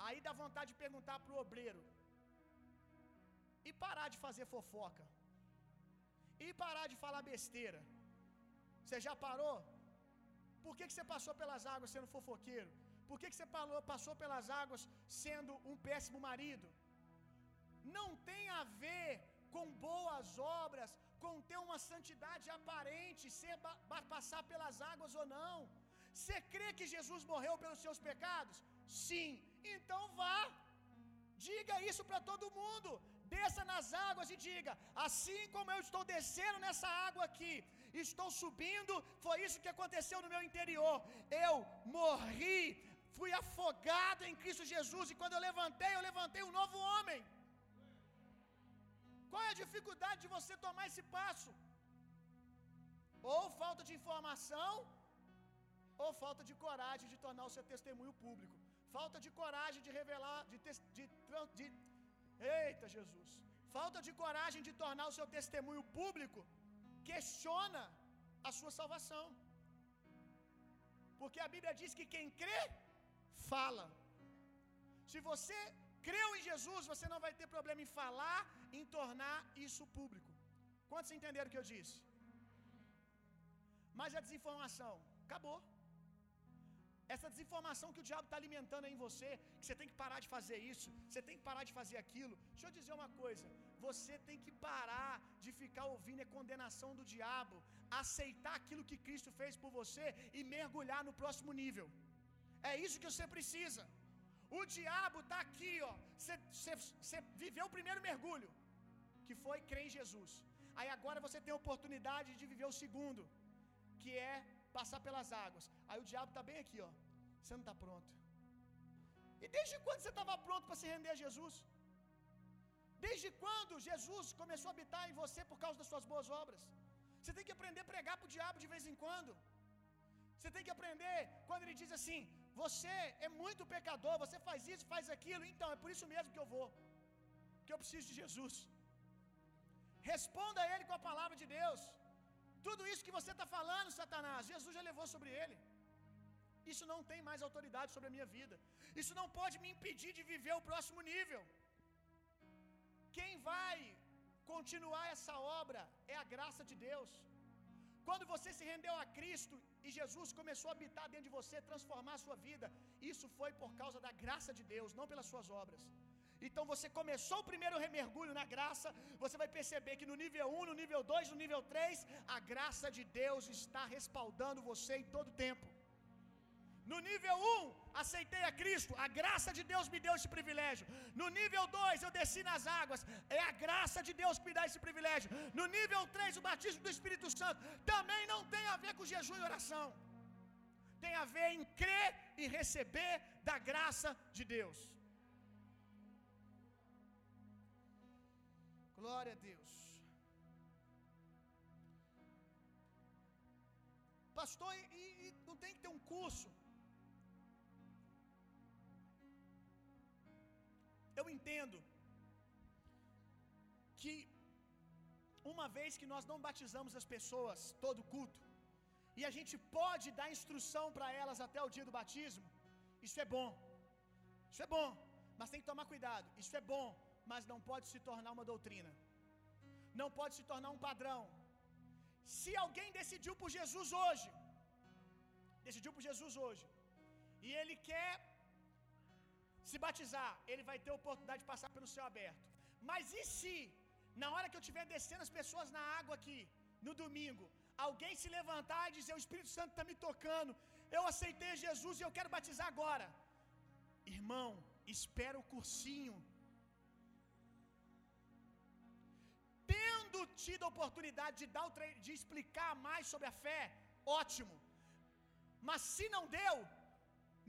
Aí dá vontade de perguntar para o obreiro: E parar de fazer fofoca? E parar de falar besteira? Você já parou? Por que, que você passou pelas águas sendo fofoqueiro? Por que, que você falou, passou pelas águas sendo um péssimo marido? Não tem a ver com boas obras, com ter uma santidade aparente, ser, passar pelas águas ou não. Você crê que Jesus morreu pelos seus pecados? Sim. Então vá. Diga isso para todo mundo. Desça nas águas e diga: Assim como eu estou descendo nessa água aqui, estou subindo, foi isso que aconteceu no meu interior. Eu morri fui afogado em Cristo Jesus e quando eu levantei, eu levantei um novo homem. Qual é a dificuldade de você tomar esse passo? Ou falta de informação, ou falta de coragem de tornar o seu testemunho público. Falta de coragem de revelar, de, de, de, eita Jesus, falta de coragem de tornar o seu testemunho público, questiona a sua salvação. Porque a Bíblia diz que quem crê, fala. Se você creu em Jesus, você não vai ter problema em falar, em tornar isso público. Quantos entenderam o que eu disse? Mas a desinformação, acabou. Essa desinformação que o diabo está alimentando em você, que você tem que parar de fazer isso, você tem que parar de fazer aquilo. Deixa eu dizer uma coisa: você tem que parar de ficar ouvindo a condenação do diabo, aceitar aquilo que Cristo fez por você e mergulhar no próximo nível. É isso que você precisa. O diabo está aqui, ó. Você viveu o primeiro mergulho, que foi crer em Jesus. Aí agora você tem a oportunidade de viver o segundo, que é passar pelas águas. Aí o diabo está bem aqui, ó. Você não está pronto. E desde quando você estava pronto para se render a Jesus? Desde quando Jesus começou a habitar em você por causa das suas boas obras? Você tem que aprender a pregar para o diabo de vez em quando. Você tem que aprender quando ele diz assim: Você é muito pecador, você faz isso, faz aquilo. Então, é por isso mesmo que eu vou. Que eu preciso de Jesus. Responda a ele com a palavra de Deus. Tudo isso que você está falando, Satanás, Jesus já levou sobre ele. Isso não tem mais autoridade sobre a minha vida. Isso não pode me impedir de viver o próximo nível. Quem vai continuar essa obra é a graça de Deus. Quando você se rendeu a Cristo e Jesus começou a habitar dentro de você, transformar a sua vida, isso foi por causa da graça de Deus, não pelas suas obras. Então você começou o primeiro remergulho na graça, você vai perceber que no nível 1, no nível 2, no nível 3, a graça de Deus está respaldando você em todo tempo. No nível 1, aceitei a Cristo, a graça de Deus me deu esse privilégio. No nível 2, eu desci nas águas, é a graça de Deus que me dá esse privilégio. No nível 3, o batismo do Espírito Santo também não tem a ver com jejum e oração. Tem a ver em crer e receber da graça de Deus. Glória a Deus. Pastor, e, e não tem que ter um curso Eu entendo que uma vez que nós não batizamos as pessoas todo culto, e a gente pode dar instrução para elas até o dia do batismo, isso é bom. Isso é bom, mas tem que tomar cuidado. Isso é bom, mas não pode se tornar uma doutrina. Não pode se tornar um padrão. Se alguém decidiu por Jesus hoje, decidiu por Jesus hoje, e ele quer se batizar, ele vai ter a oportunidade de passar pelo céu aberto. Mas e se, na hora que eu estiver descendo as pessoas na água aqui, no domingo, alguém se levantar e dizer: O Espírito Santo está me tocando, eu aceitei Jesus e eu quero batizar agora. Irmão, espera o cursinho. Tendo tido a oportunidade de, dar tre... de explicar mais sobre a fé, ótimo. Mas se não deu,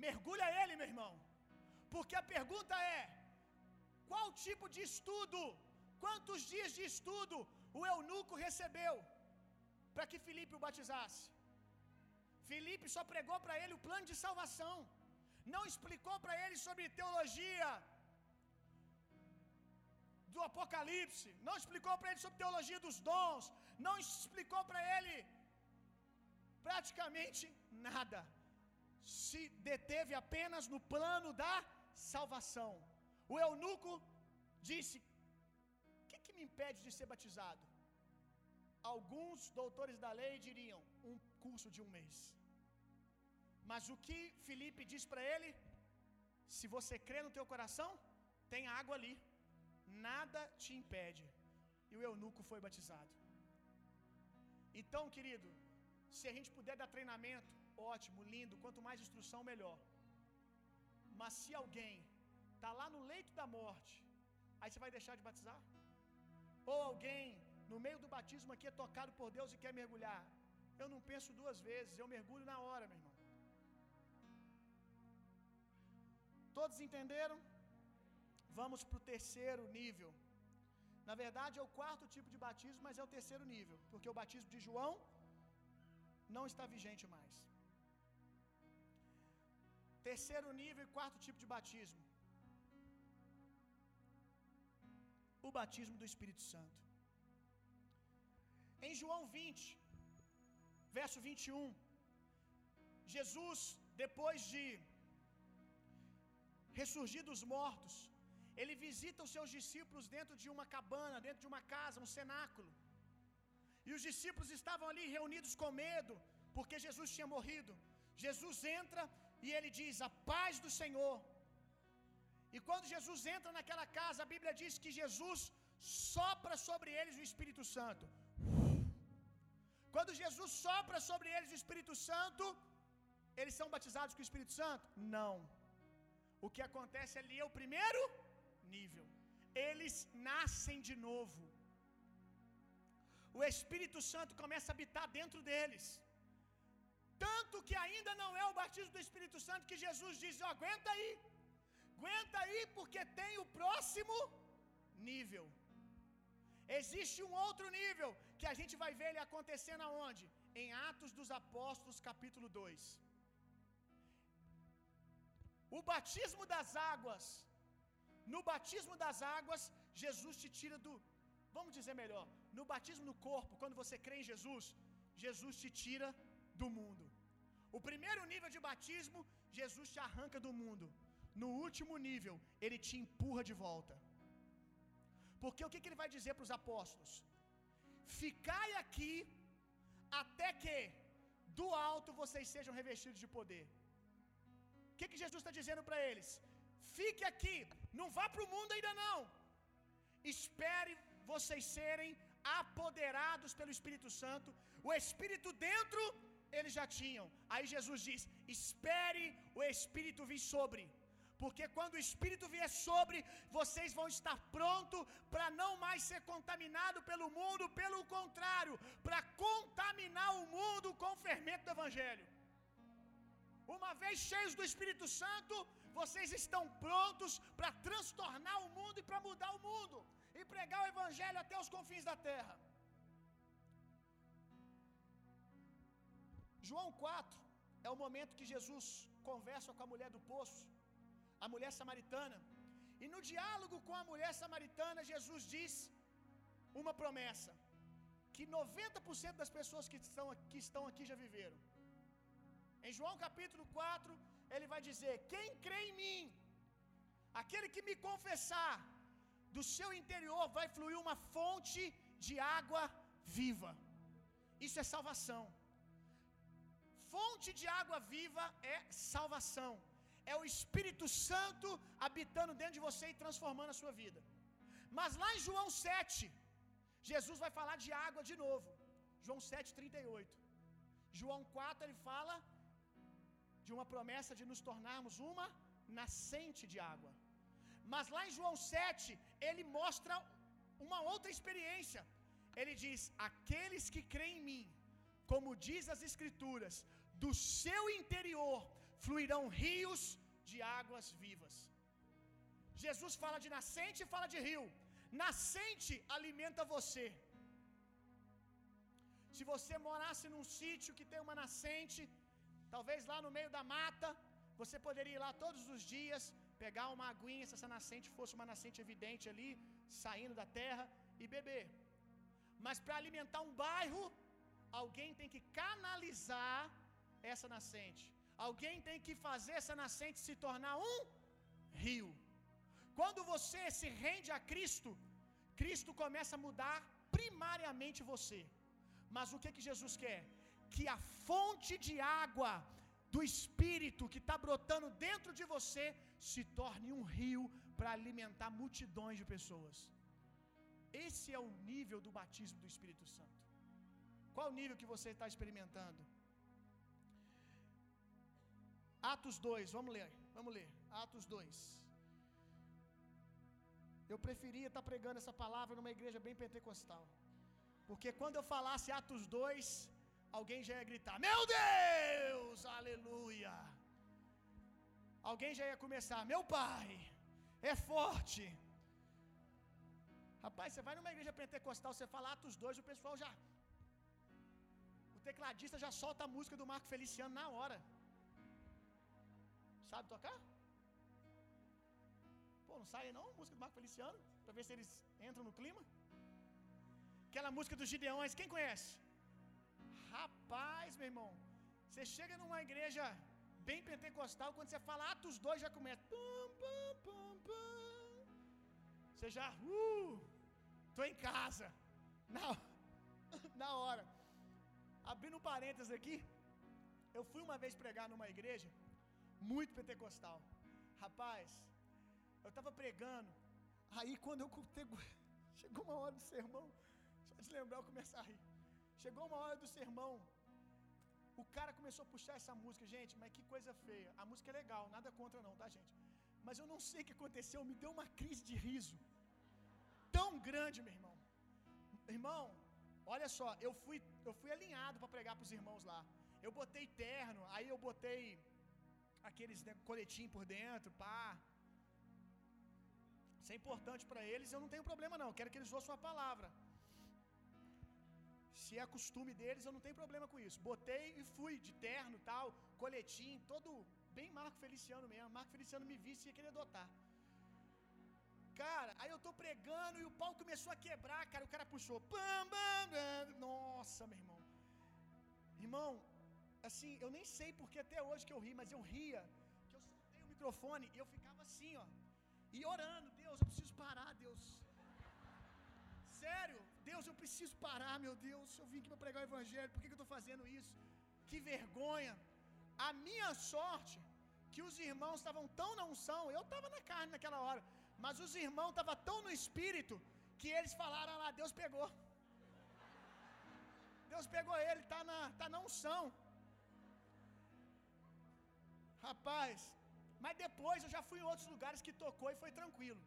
mergulha ele, meu irmão. Porque a pergunta é: qual tipo de estudo, quantos dias de estudo o eunuco recebeu para que Filipe o batizasse? Filipe só pregou para ele o plano de salvação, não explicou para ele sobre teologia do Apocalipse, não explicou para ele sobre teologia dos dons, não explicou para ele praticamente nada. Se deteve apenas no plano da salvação. O eunuco disse: O que, que me impede de ser batizado? Alguns doutores da lei diriam: um curso de um mês. Mas o que Felipe diz para ele? Se você crê no teu coração, tem água ali, nada te impede. E o eunuco foi batizado. Então, querido, se a gente puder dar treinamento, ótimo, lindo, quanto mais instrução, melhor. Mas se alguém está lá no leito da morte, aí você vai deixar de batizar? Ou alguém no meio do batismo aqui é tocado por Deus e quer mergulhar? Eu não penso duas vezes, eu mergulho na hora, meu irmão. Todos entenderam? Vamos para o terceiro nível. Na verdade, é o quarto tipo de batismo, mas é o terceiro nível, porque o batismo de João não está vigente mais. Terceiro nível e quarto tipo de batismo. O batismo do Espírito Santo. Em João 20, verso 21, Jesus, depois de ressurgir dos mortos, ele visita os seus discípulos dentro de uma cabana, dentro de uma casa, um cenáculo. E os discípulos estavam ali reunidos com medo, porque Jesus tinha morrido. Jesus entra e ele diz: A paz do Senhor. E quando Jesus entra naquela casa, a Bíblia diz que Jesus sopra sobre eles o Espírito Santo. Quando Jesus sopra sobre eles o Espírito Santo, eles são batizados com o Espírito Santo? Não. O que acontece ali é o primeiro nível. Eles nascem de novo. O Espírito Santo começa a habitar dentro deles. Tanto que ainda não é o batismo do Espírito Santo que Jesus diz: oh, aguenta aí, aguenta aí, porque tem o próximo nível. Existe um outro nível que a gente vai ver ele acontecendo aonde? Em Atos dos Apóstolos, capítulo 2. O batismo das águas. No batismo das águas, Jesus te tira do. Vamos dizer melhor. No batismo no corpo, quando você crê em Jesus, Jesus te tira do mundo. O primeiro nível de batismo, Jesus te arranca do mundo. No último nível, ele te empurra de volta. Porque o que, que ele vai dizer para os apóstolos? Ficai aqui até que do alto vocês sejam revestidos de poder. O que, que Jesus está dizendo para eles? Fique aqui, não vá para o mundo ainda não. Espere vocês serem apoderados pelo Espírito Santo. O Espírito dentro eles já tinham. Aí Jesus diz: Espere o Espírito vir sobre. Porque quando o Espírito vier sobre, vocês vão estar prontos para não mais ser contaminado pelo mundo, pelo contrário, para contaminar o mundo com o fermento do Evangelho. Uma vez cheios do Espírito Santo, vocês estão prontos para transtornar o mundo e para mudar o mundo e pregar o Evangelho até os confins da terra. João 4 é o momento que Jesus conversa com a mulher do poço, a mulher samaritana. E no diálogo com a mulher samaritana, Jesus diz uma promessa que 90% das pessoas que estão, que estão aqui já viveram. Em João capítulo 4, ele vai dizer: Quem crê em mim, aquele que me confessar, do seu interior vai fluir uma fonte de água viva. Isso é salvação fonte de água viva é salvação. É o Espírito Santo habitando dentro de você e transformando a sua vida. Mas lá em João 7, Jesus vai falar de água de novo. João 7:38. João 4 ele fala de uma promessa de nos tornarmos uma nascente de água. Mas lá em João 7, ele mostra uma outra experiência. Ele diz: Aqueles que creem em mim, como diz as Escrituras, do seu interior fluirão rios de águas vivas. Jesus fala de nascente e fala de rio. Nascente alimenta você. Se você morasse num sítio que tem uma nascente, talvez lá no meio da mata, você poderia ir lá todos os dias, pegar uma aguinha, se essa nascente fosse uma nascente evidente ali, saindo da terra, e beber. Mas para alimentar um bairro, alguém tem que canalizar essa nascente. Alguém tem que fazer essa nascente se tornar um rio. Quando você se rende a Cristo, Cristo começa a mudar primariamente você. Mas o que que Jesus quer? Que a fonte de água do Espírito que está brotando dentro de você se torne um rio para alimentar multidões de pessoas. Esse é o nível do batismo do Espírito Santo. Qual o nível que você está experimentando? Atos 2, vamos ler, vamos ler. Atos 2. Eu preferia estar pregando essa palavra numa igreja bem pentecostal. Porque quando eu falasse Atos 2, alguém já ia gritar: Meu Deus, aleluia! Alguém já ia começar: Meu pai, é forte. Rapaz, você vai numa igreja pentecostal, você fala Atos 2, o pessoal já. O tecladista já solta a música do Marco Feliciano na hora. Sabe tocar? Pô, não sai não? Música do Marco Feliciano, para ver se eles entram no clima. Aquela música dos Gideões, quem conhece? Rapaz, meu irmão, você chega numa igreja bem pentecostal, quando você fala Atos 2 já começa. Pum, pum, pum, pum. Você já, uh, tô em casa. Na, [laughs] na hora. Abrindo parênteses aqui, eu fui uma vez pregar numa igreja muito pentecostal. Rapaz, eu tava pregando, aí quando eu [laughs] chegou uma hora do sermão, só de lembrar eu começar a rir. Chegou uma hora do sermão, o cara começou a puxar essa música, gente, mas que coisa feia. A música é legal, nada contra não, tá, gente? Mas eu não sei o que aconteceu, me deu uma crise de riso tão grande, meu irmão. Irmão, olha só, eu fui, eu fui alinhado para pregar para os irmãos lá. Eu botei terno, aí eu botei aqueles coletinho por dentro, pá. Isso é importante para eles, eu não tenho problema não. Quero que eles ouçam a palavra. Se é costume deles, eu não tenho problema com isso. Botei e fui de terno, tal, coletinho, todo bem Marco Feliciano mesmo. Marco Feliciano me visse e ia querer adotar. Cara, aí eu tô pregando e o pau começou a quebrar, cara. O cara puxou. Bam, bam, bam. Nossa, meu irmão. Irmão, assim, eu nem sei porque até hoje que eu ri, mas eu ria. Que eu soltei o microfone e eu ficava assim, ó. E orando, Deus, eu preciso parar, Deus. Sério, Deus, eu preciso parar, meu Deus. Eu vim aqui para pregar o Evangelho, por que, que eu estou fazendo isso? Que vergonha. A minha sorte, que os irmãos estavam tão na unção, eu estava na carne naquela hora, mas os irmãos estavam tão no espírito, que eles falaram lá, Deus pegou. Deus pegou ele, está na, tá na unção. Rapaz, mas depois eu já fui em outros lugares que tocou e foi tranquilo.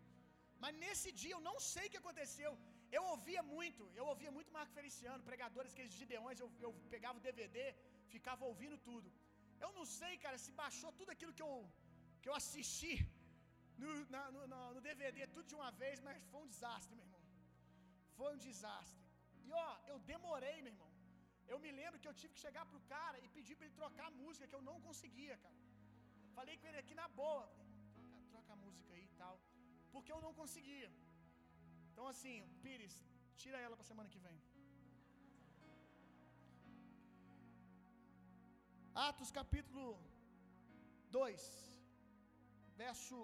Mas nesse dia eu não sei o que aconteceu. Eu ouvia muito, eu ouvia muito Marco Feliciano, pregadores, aqueles gideões, eu, eu pegava o DVD, ficava ouvindo tudo. Eu não sei, cara, se baixou tudo aquilo que eu, que eu assisti no, na, no, no DVD, tudo de uma vez, mas foi um desastre, meu irmão. Foi um desastre. E ó, eu demorei, meu irmão. Eu me lembro que eu tive que chegar pro cara e pedir para ele trocar a música, que eu não conseguia, cara. Falei com ele aqui na boa. Troca, troca a música aí e tal. Porque eu não conseguia. Então, assim, Pires, tira ela para semana que vem. Atos capítulo 2, verso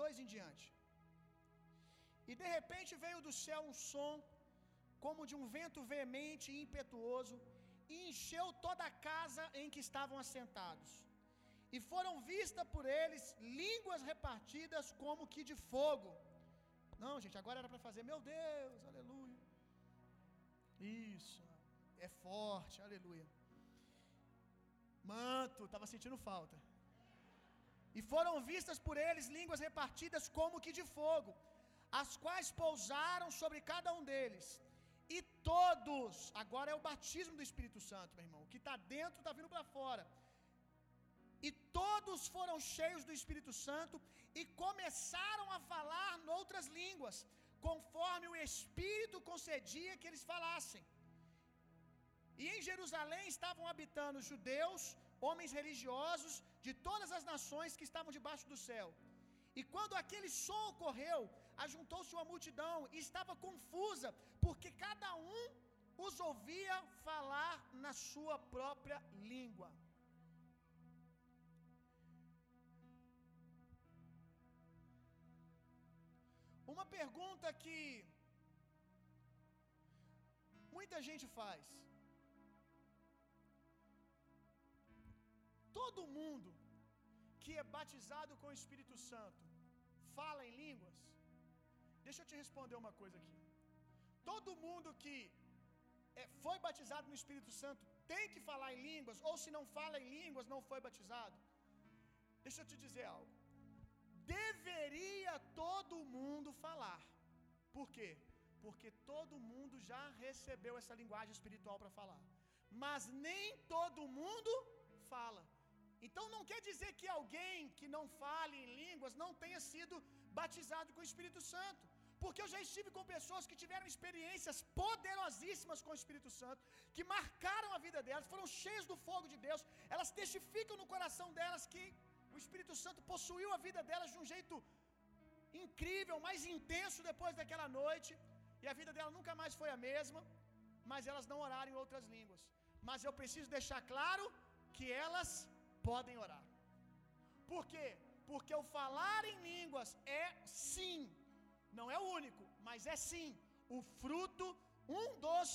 2 em diante. E de repente veio do céu um som, como de um vento veemente e impetuoso, e encheu toda a casa em que estavam assentados. E foram vistas por eles línguas repartidas como que de fogo. Não, gente, agora era para fazer, meu Deus, aleluia. Isso, é forte, aleluia. Manto, estava sentindo falta. E foram vistas por eles línguas repartidas como que de fogo, as quais pousaram sobre cada um deles. E todos, agora é o batismo do Espírito Santo, meu irmão. O que está dentro está vindo para fora. E todos foram cheios do Espírito Santo e começaram a falar noutras línguas, conforme o Espírito concedia que eles falassem. E em Jerusalém estavam habitando judeus, homens religiosos de todas as nações que estavam debaixo do céu. E quando aquele som ocorreu, ajuntou-se uma multidão e estava confusa, porque cada um os ouvia falar na sua própria língua. Uma pergunta que muita gente faz. Todo mundo que é batizado com o Espírito Santo fala em línguas? Deixa eu te responder uma coisa aqui. Todo mundo que é, foi batizado no Espírito Santo tem que falar em línguas, ou se não fala em línguas, não foi batizado? Deixa eu te dizer algo. Deveria todo mundo falar. Por quê? Porque todo mundo já recebeu essa linguagem espiritual para falar. Mas nem todo mundo fala. Então não quer dizer que alguém que não fale em línguas não tenha sido batizado com o Espírito Santo. Porque eu já estive com pessoas que tiveram experiências poderosíssimas com o Espírito Santo, que marcaram a vida delas, foram cheias do fogo de Deus. Elas testificam no coração delas que o Espírito Santo possuiu a vida delas de um jeito incrível, mais intenso depois daquela noite, e a vida dela nunca mais foi a mesma, mas elas não oraram em outras línguas. Mas eu preciso deixar claro que elas podem orar. Por quê? Porque o falar em línguas é sim, não é o único, mas é sim o fruto, um dos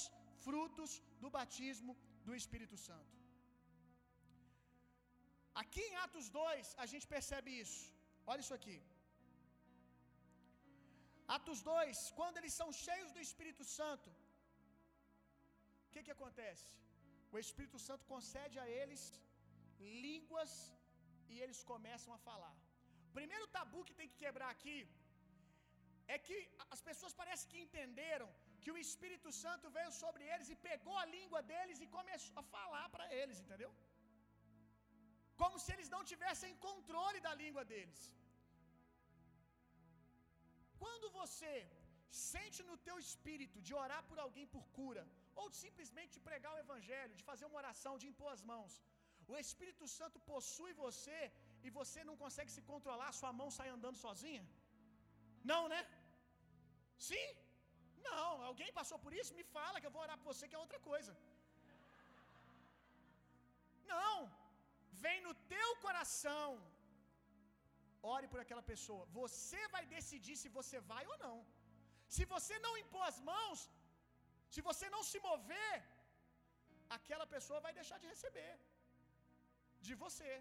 frutos do batismo do Espírito Santo. Aqui em Atos 2, a gente percebe isso. Olha isso aqui. Atos 2, quando eles são cheios do Espírito Santo, o que que acontece? O Espírito Santo concede a eles línguas e eles começam a falar. Primeiro tabu que tem que quebrar aqui é que as pessoas parecem que entenderam que o Espírito Santo veio sobre eles e pegou a língua deles e começou a falar para eles, entendeu? Como se eles não tivessem controle da língua deles. Quando você sente no teu espírito de orar por alguém por cura, ou de simplesmente de pregar o evangelho, de fazer uma oração, de impor as mãos, o Espírito Santo possui você e você não consegue se controlar, sua mão sai andando sozinha? Não, né? Sim? Não, alguém passou por isso? Me fala que eu vou orar por você, que é outra coisa. Não, vem no teu coração. Ore por aquela pessoa. Você vai decidir se você vai ou não. Se você não impor as mãos, se você não se mover, aquela pessoa vai deixar de receber de você,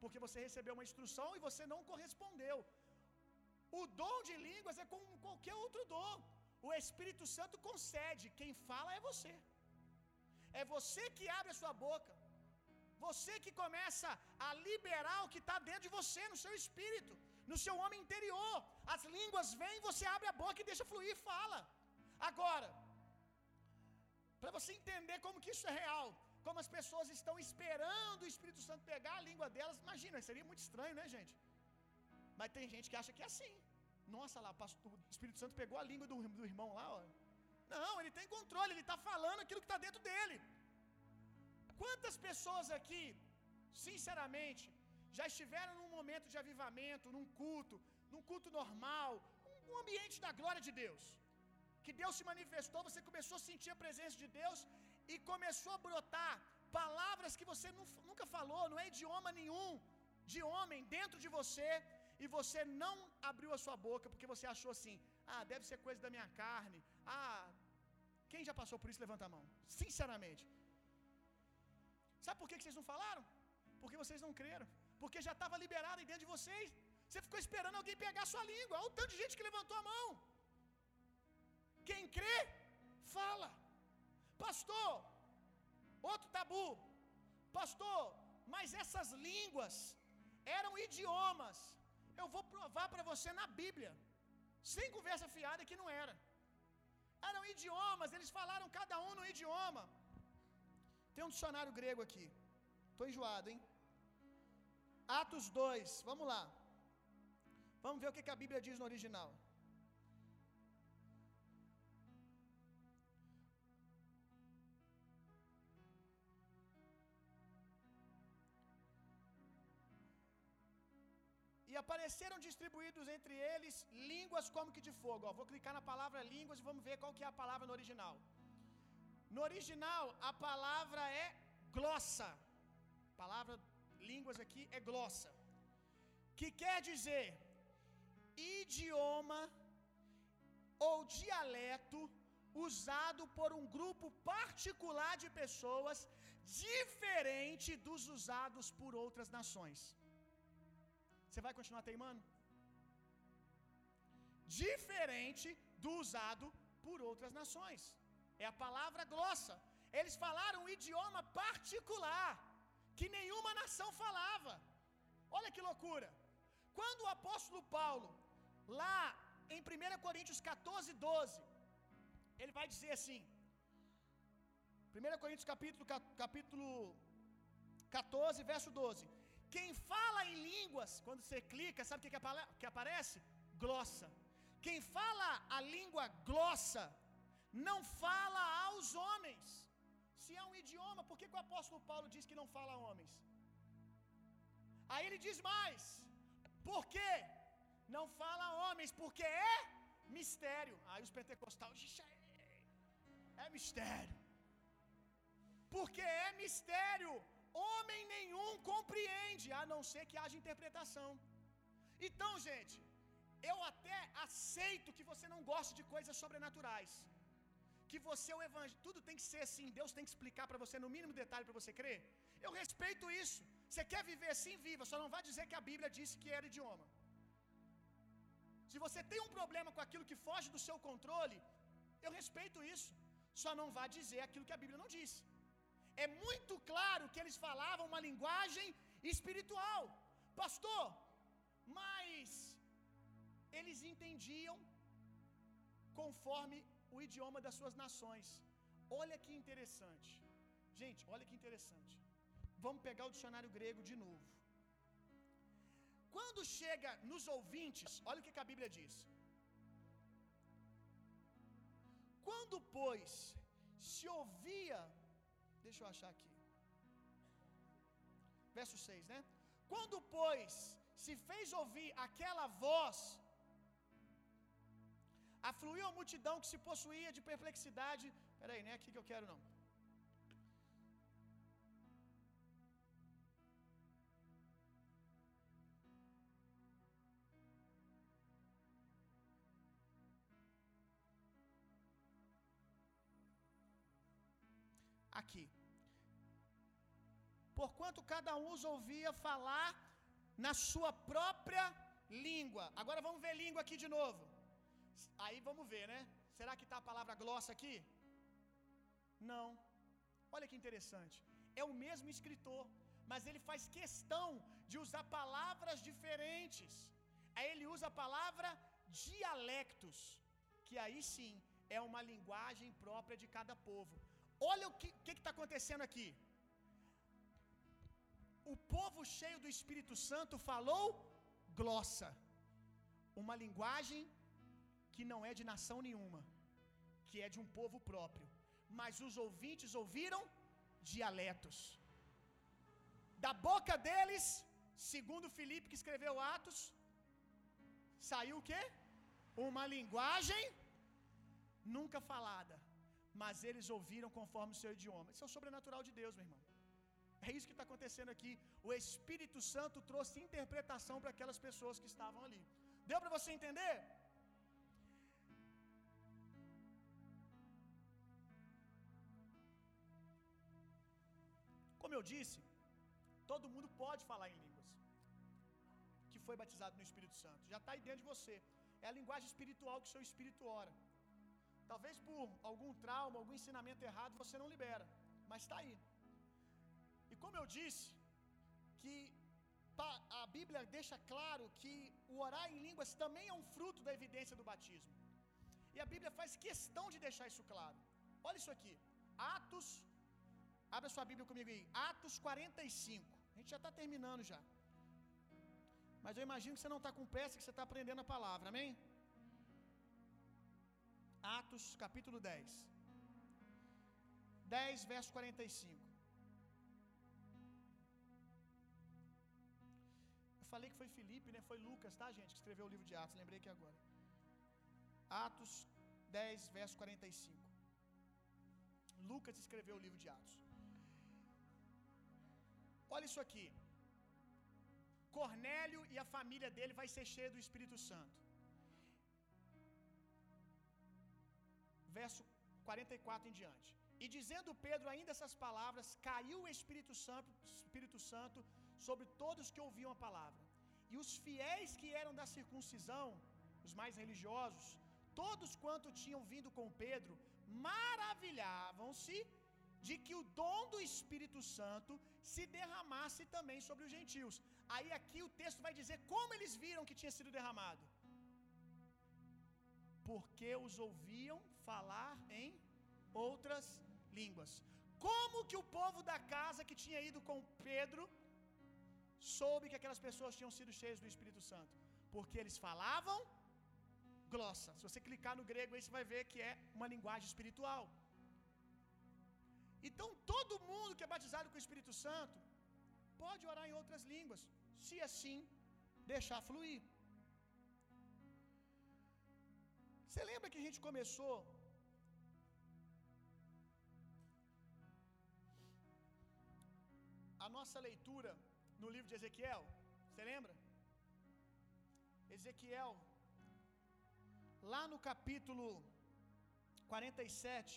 porque você recebeu uma instrução e você não correspondeu. O dom de línguas é como qualquer outro dom. O Espírito Santo concede, quem fala é você. É você que abre a sua boca. Você que começa a liberar o que está dentro de você, no seu espírito, no seu homem interior. As línguas vêm, você abre a boca e deixa fluir e fala. Agora, para você entender como que isso é real, como as pessoas estão esperando o Espírito Santo pegar a língua delas, imagina, seria muito estranho, né, gente? Mas tem gente que acha que é assim. Nossa, lá, o Espírito Santo pegou a língua do, do irmão lá, ó. Não, ele tem controle, ele está falando aquilo que está dentro dele. Quantas pessoas aqui, sinceramente, já estiveram num momento de avivamento, num culto, num culto normal, um ambiente da glória de Deus? Que Deus se manifestou, você começou a sentir a presença de Deus e começou a brotar palavras que você nunca falou, não é idioma nenhum de homem dentro de você, e você não abriu a sua boca porque você achou assim: ah, deve ser coisa da minha carne. Ah, quem já passou por isso, levanta a mão. Sinceramente. Sabe por que vocês não falaram? Porque vocês não creram. Porque já estava liberado aí dentro de vocês. Você ficou esperando alguém pegar a sua língua. Olha o tanto de gente que levantou a mão. Quem crê, fala. Pastor, outro tabu. Pastor, mas essas línguas eram idiomas. Eu vou provar para você na Bíblia. Sem conversa fiada que não era. Eram idiomas, eles falaram cada um no idioma. Tem um dicionário grego aqui. Estou enjoado, hein? Atos 2, vamos lá. Vamos ver o que a Bíblia diz no original. Apareceram distribuídos entre eles línguas como que de fogo. Ó, vou clicar na palavra línguas e vamos ver qual que é a palavra no original. No original, a palavra é glossa. A palavra línguas aqui é glossa. Que quer dizer idioma ou dialeto usado por um grupo particular de pessoas diferente dos usados por outras nações. Você vai continuar teimando? Diferente do usado por outras nações. É a palavra glossa. Eles falaram um idioma particular que nenhuma nação falava. Olha que loucura. Quando o apóstolo Paulo, lá em 1 Coríntios 14, 12, ele vai dizer assim: 1 Coríntios capítulo, capítulo 14, verso 12. Quem fala em línguas, quando você clica, sabe o que, que aparece? Glossa. Quem fala a língua glossa não fala aos homens. Se é um idioma, por que, que o apóstolo Paulo diz que não fala a homens? Aí ele diz mais: por quê? Não fala a homens, porque é mistério. Aí os pentecostais, é, é mistério. Porque é mistério. Homem nenhum compreende, a não ser que haja interpretação. Então, gente, eu até aceito que você não goste de coisas sobrenaturais. Que você o evangelho, tudo tem que ser assim, Deus tem que explicar para você no mínimo detalhe para você crer. Eu respeito isso. Você quer viver assim, viva, só não vai dizer que a Bíblia disse que era idioma. Se você tem um problema com aquilo que foge do seu controle, eu respeito isso. Só não vá dizer aquilo que a Bíblia não disse. É muito claro que eles falavam uma linguagem espiritual. Pastor, mas eles entendiam conforme o idioma das suas nações. Olha que interessante. Gente, olha que interessante. Vamos pegar o dicionário grego de novo. Quando chega nos ouvintes, olha o que a Bíblia diz. Quando, pois, se ouvia, deixa eu achar aqui. Verso 6, né? Quando, pois, se fez ouvir aquela voz, afluiu a multidão que se possuía de perplexidade. Peraí, nem é aqui que eu quero não. Porquanto cada um os ouvia falar na sua própria língua. Agora vamos ver língua aqui de novo. Aí vamos ver, né? Será que está a palavra glossa aqui? Não. Olha que interessante. É o mesmo escritor, mas ele faz questão de usar palavras diferentes. Aí ele usa a palavra dialectos, que aí sim é uma linguagem própria de cada povo. Olha o que está acontecendo aqui. O povo cheio do Espírito Santo falou glossa, uma linguagem que não é de nação nenhuma, que é de um povo próprio. Mas os ouvintes ouviram dialetos. Da boca deles, segundo Filipe que escreveu Atos, saiu o quê? Uma linguagem nunca falada, mas eles ouviram conforme o seu idioma. Isso é o sobrenatural de Deus, meu irmão. É isso que está acontecendo aqui. O Espírito Santo trouxe interpretação para aquelas pessoas que estavam ali. Deu para você entender? Como eu disse, todo mundo pode falar em línguas. Que foi batizado no Espírito Santo. Já está aí dentro de você. É a linguagem espiritual que o seu espírito ora. Talvez por algum trauma, algum ensinamento errado, você não libera. Mas está aí. Como eu disse, que a Bíblia deixa claro que o orar em línguas também é um fruto da evidência do batismo. E a Bíblia faz questão de deixar isso claro. Olha isso aqui. Atos Abra sua Bíblia comigo aí. Atos 45. A gente já está terminando já. Mas eu imagino que você não está com pressa, que você está aprendendo a palavra. Amém? Atos capítulo 10. 10, verso 45. Falei que foi Felipe, né? Foi Lucas, tá, gente? Que escreveu o livro de Atos. Lembrei aqui agora. Atos 10, verso 45. Lucas escreveu o livro de Atos. Olha isso aqui. Cornélio e a família dele vai ser cheio do Espírito Santo. Verso 44 em diante. E dizendo Pedro ainda essas palavras, caiu o Espírito Santo, Espírito Santo sobre todos que ouviam a palavra. E os fiéis que eram da circuncisão, os mais religiosos, todos quanto tinham vindo com Pedro, maravilhavam-se de que o dom do Espírito Santo se derramasse também sobre os gentios. Aí aqui o texto vai dizer como eles viram que tinha sido derramado. Porque os ouviam falar em outras línguas. Como que o povo da casa que tinha ido com Pedro soube que aquelas pessoas tinham sido cheias do Espírito Santo? Porque eles falavam glossa. Se você clicar no grego aí, você vai ver que é uma linguagem espiritual. Então, todo mundo que é batizado com o Espírito Santo pode orar em outras línguas, se assim deixar fluir. Você lembra que a gente começou a nossa leitura no livro de Ezequiel? Você lembra? Ezequiel, lá no capítulo 47,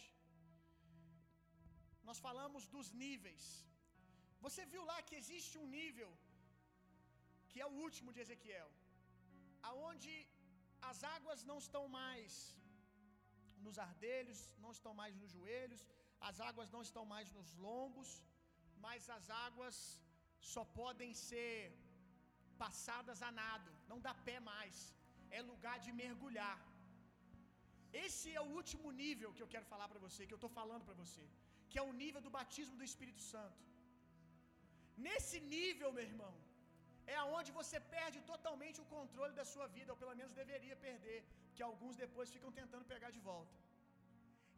nós falamos dos níveis. Você viu lá que existe um nível que é o último de Ezequiel, aonde as águas não estão mais nos ardelhos, não estão mais nos joelhos, as águas não estão mais nos lombos, mas as águas só podem ser passadas a nado, não dá pé mais, é lugar de mergulhar. Esse é o último nível que eu quero falar para você, que eu estou falando para você, que é o nível do batismo do Espírito Santo. Nesse nível, meu irmão, é aonde você perde totalmente o controle da sua vida, ou pelo menos deveria perder, porque alguns depois ficam tentando pegar de volta.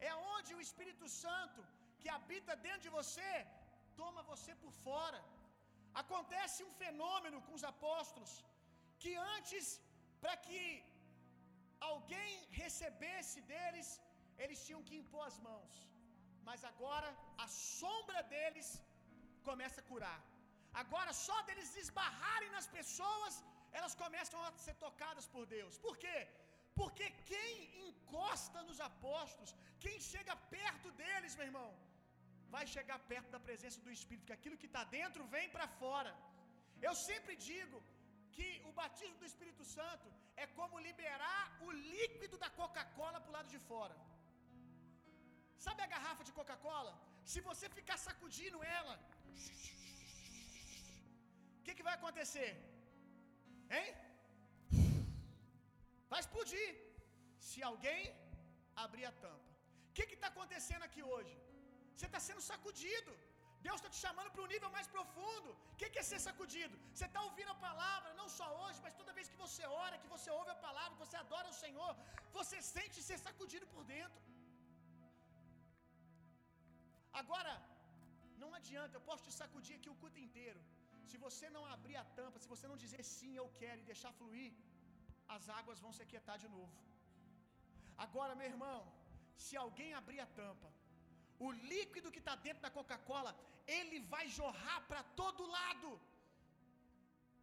É aonde o Espírito Santo, que habita dentro de você, toma você por fora. Acontece um fenômeno com os apóstolos, que antes, para que alguém recebesse deles, eles tinham que impor as mãos. Mas agora a sombra deles começa a curar. Agora, só deles esbarrarem nas pessoas, elas começam a ser tocadas por Deus. Por quê? Porque quem encosta nos apóstolos, quem chega perto deles, meu irmão, vai chegar perto da presença do Espírito, que aquilo que está dentro vem para fora. Eu sempre digo que o batismo do Espírito Santo é como liberar o líquido da Coca-Cola para o lado de fora. Sabe a garrafa de Coca-Cola? Se você ficar sacudindo ela, o que, que vai acontecer? Hein? Vai explodir. Se alguém abrir a tampa. O que está acontecendo aqui hoje? Você está sendo sacudido. Deus está te chamando para um nível mais profundo. O que é ser sacudido? Você está ouvindo a palavra, não só hoje, mas toda vez que você ora, que você ouve a palavra, que você adora o Senhor, você sente ser sacudido por dentro. Agora, não adianta, eu posso te sacudir aqui o culto inteiro. Se você não abrir a tampa, se você não dizer sim, eu quero e deixar fluir, as águas vão se aquietar de novo. Agora, meu irmão, se alguém abrir a tampa, o líquido que está dentro da Coca-Cola, ele vai jorrar para todo lado.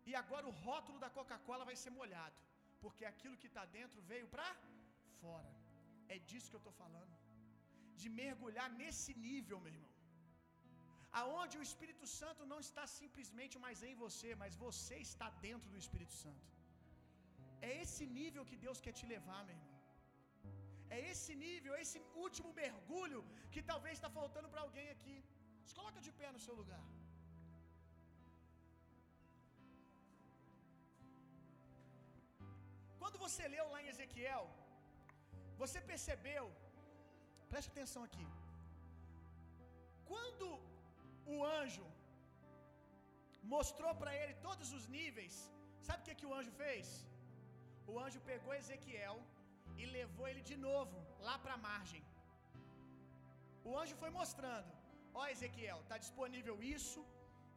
E agora o rótulo da Coca-Cola vai ser molhado, porque aquilo que está dentro veio para fora. É disso que eu estou falando. De mergulhar nesse nível, meu irmão. Aonde o Espírito Santo não está simplesmente mais em você, mas você está dentro do Espírito Santo. É esse nível que Deus quer te levar, meu irmão. É esse nível, é esse último mergulho que talvez está faltando para alguém aqui. Se coloca de pé no seu lugar. Quando você leu lá em Ezequiel, você percebeu, preste atenção aqui. Quando o anjo mostrou para ele todos os níveis, sabe o que, que o anjo fez? O anjo pegou Ezequiel e levou ele de novo lá para a margem. O anjo foi mostrando: Ó Ezequiel, está disponível isso.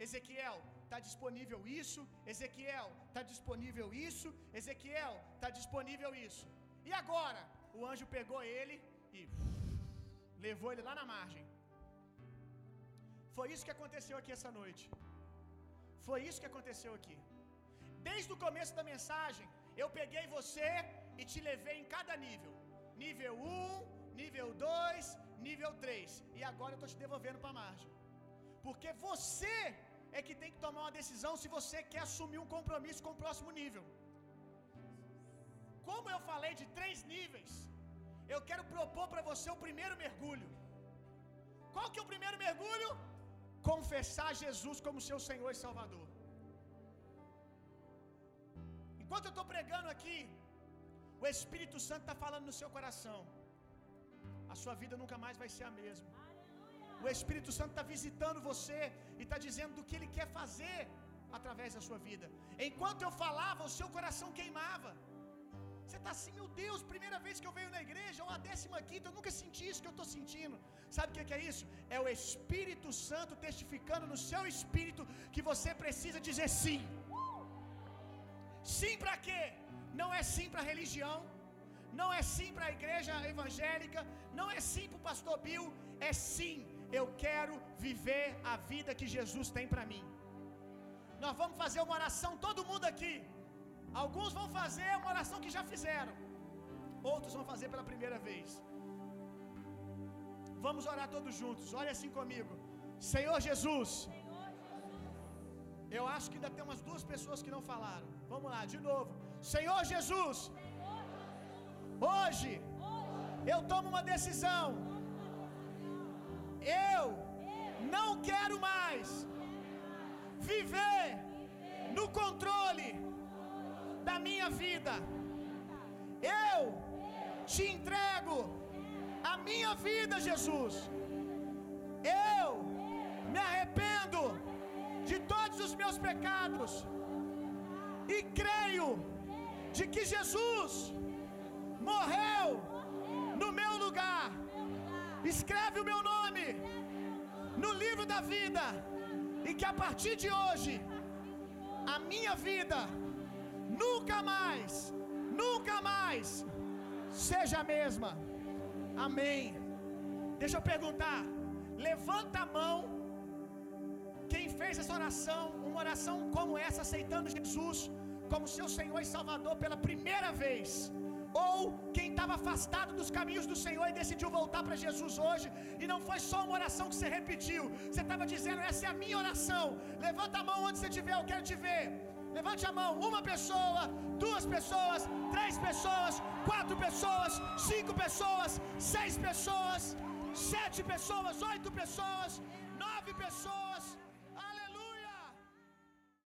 Ezequiel, está disponível isso. Ezequiel, está disponível isso. Ezequiel, está disponível isso. E agora? O anjo pegou ele e levou ele lá na margem. Foi isso que aconteceu aqui essa noite. Foi isso que aconteceu aqui. Desde o começo da mensagem, eu peguei você e te levei em cada nível. Nível 1, nível 2, nível 3. E agora eu estou te devolvendo para a margem. Porque você é que tem que tomar uma decisão se você quer assumir um compromisso com o próximo nível. Como eu falei de três níveis, eu quero propor para você o primeiro mergulho. Qual que é o primeiro mergulho? Confessar Jesus como seu Senhor e Salvador. Enquanto eu estou pregando aqui, o Espírito Santo está falando no seu coração. A sua vida nunca mais vai ser a mesma. O Espírito Santo está visitando você e está dizendo do que Ele quer fazer através da sua vida. Enquanto eu falava, o seu coração queimava. Você está assim, meu Deus, primeira vez que eu venho na igreja, ou a décima quinta, eu nunca senti isso que eu estou sentindo. Sabe o que é isso? É o Espírito Santo testificando no seu espírito que você precisa dizer sim. Sim para quê? Não é sim para religião, não é sim para a igreja evangélica, não é sim para o pastor Bill, é sim, eu quero viver a vida que Jesus tem para mim. Nós vamos fazer uma oração, todo mundo aqui. Alguns vão fazer uma oração que já fizeram, outros vão fazer pela primeira vez. Vamos orar todos juntos, olha assim comigo. Senhor Jesus, eu acho que ainda tem umas duas pessoas que não falaram. Vamos lá, de novo. Senhor Jesus, hoje eu tomo uma decisão. Eu não quero mais viver no controle da minha vida. Eu te entrego a minha vida, Jesus. Eu me arrependo de todos os meus pecados e creio de que Jesus morreu no meu lugar. Escreve o meu nome no livro da vida e que a partir de hoje a minha vida nunca mais, nunca mais seja a mesma. Amém. Deixa eu perguntar. Levanta a mão quem fez essa oração, uma oração como essa, aceitando Jesus como seu Senhor e Salvador pela primeira vez. Ou quem estava afastado dos caminhos do Senhor e decidiu voltar para Jesus hoje, e não foi só uma oração que você repetiu, você estava dizendo: essa é a minha oração. Levanta a mão onde você estiver, eu quero te ver. Levante a mão, uma pessoa, duas pessoas, três pessoas, quatro pessoas, cinco pessoas, seis pessoas, sete pessoas, oito pessoas, nove pessoas.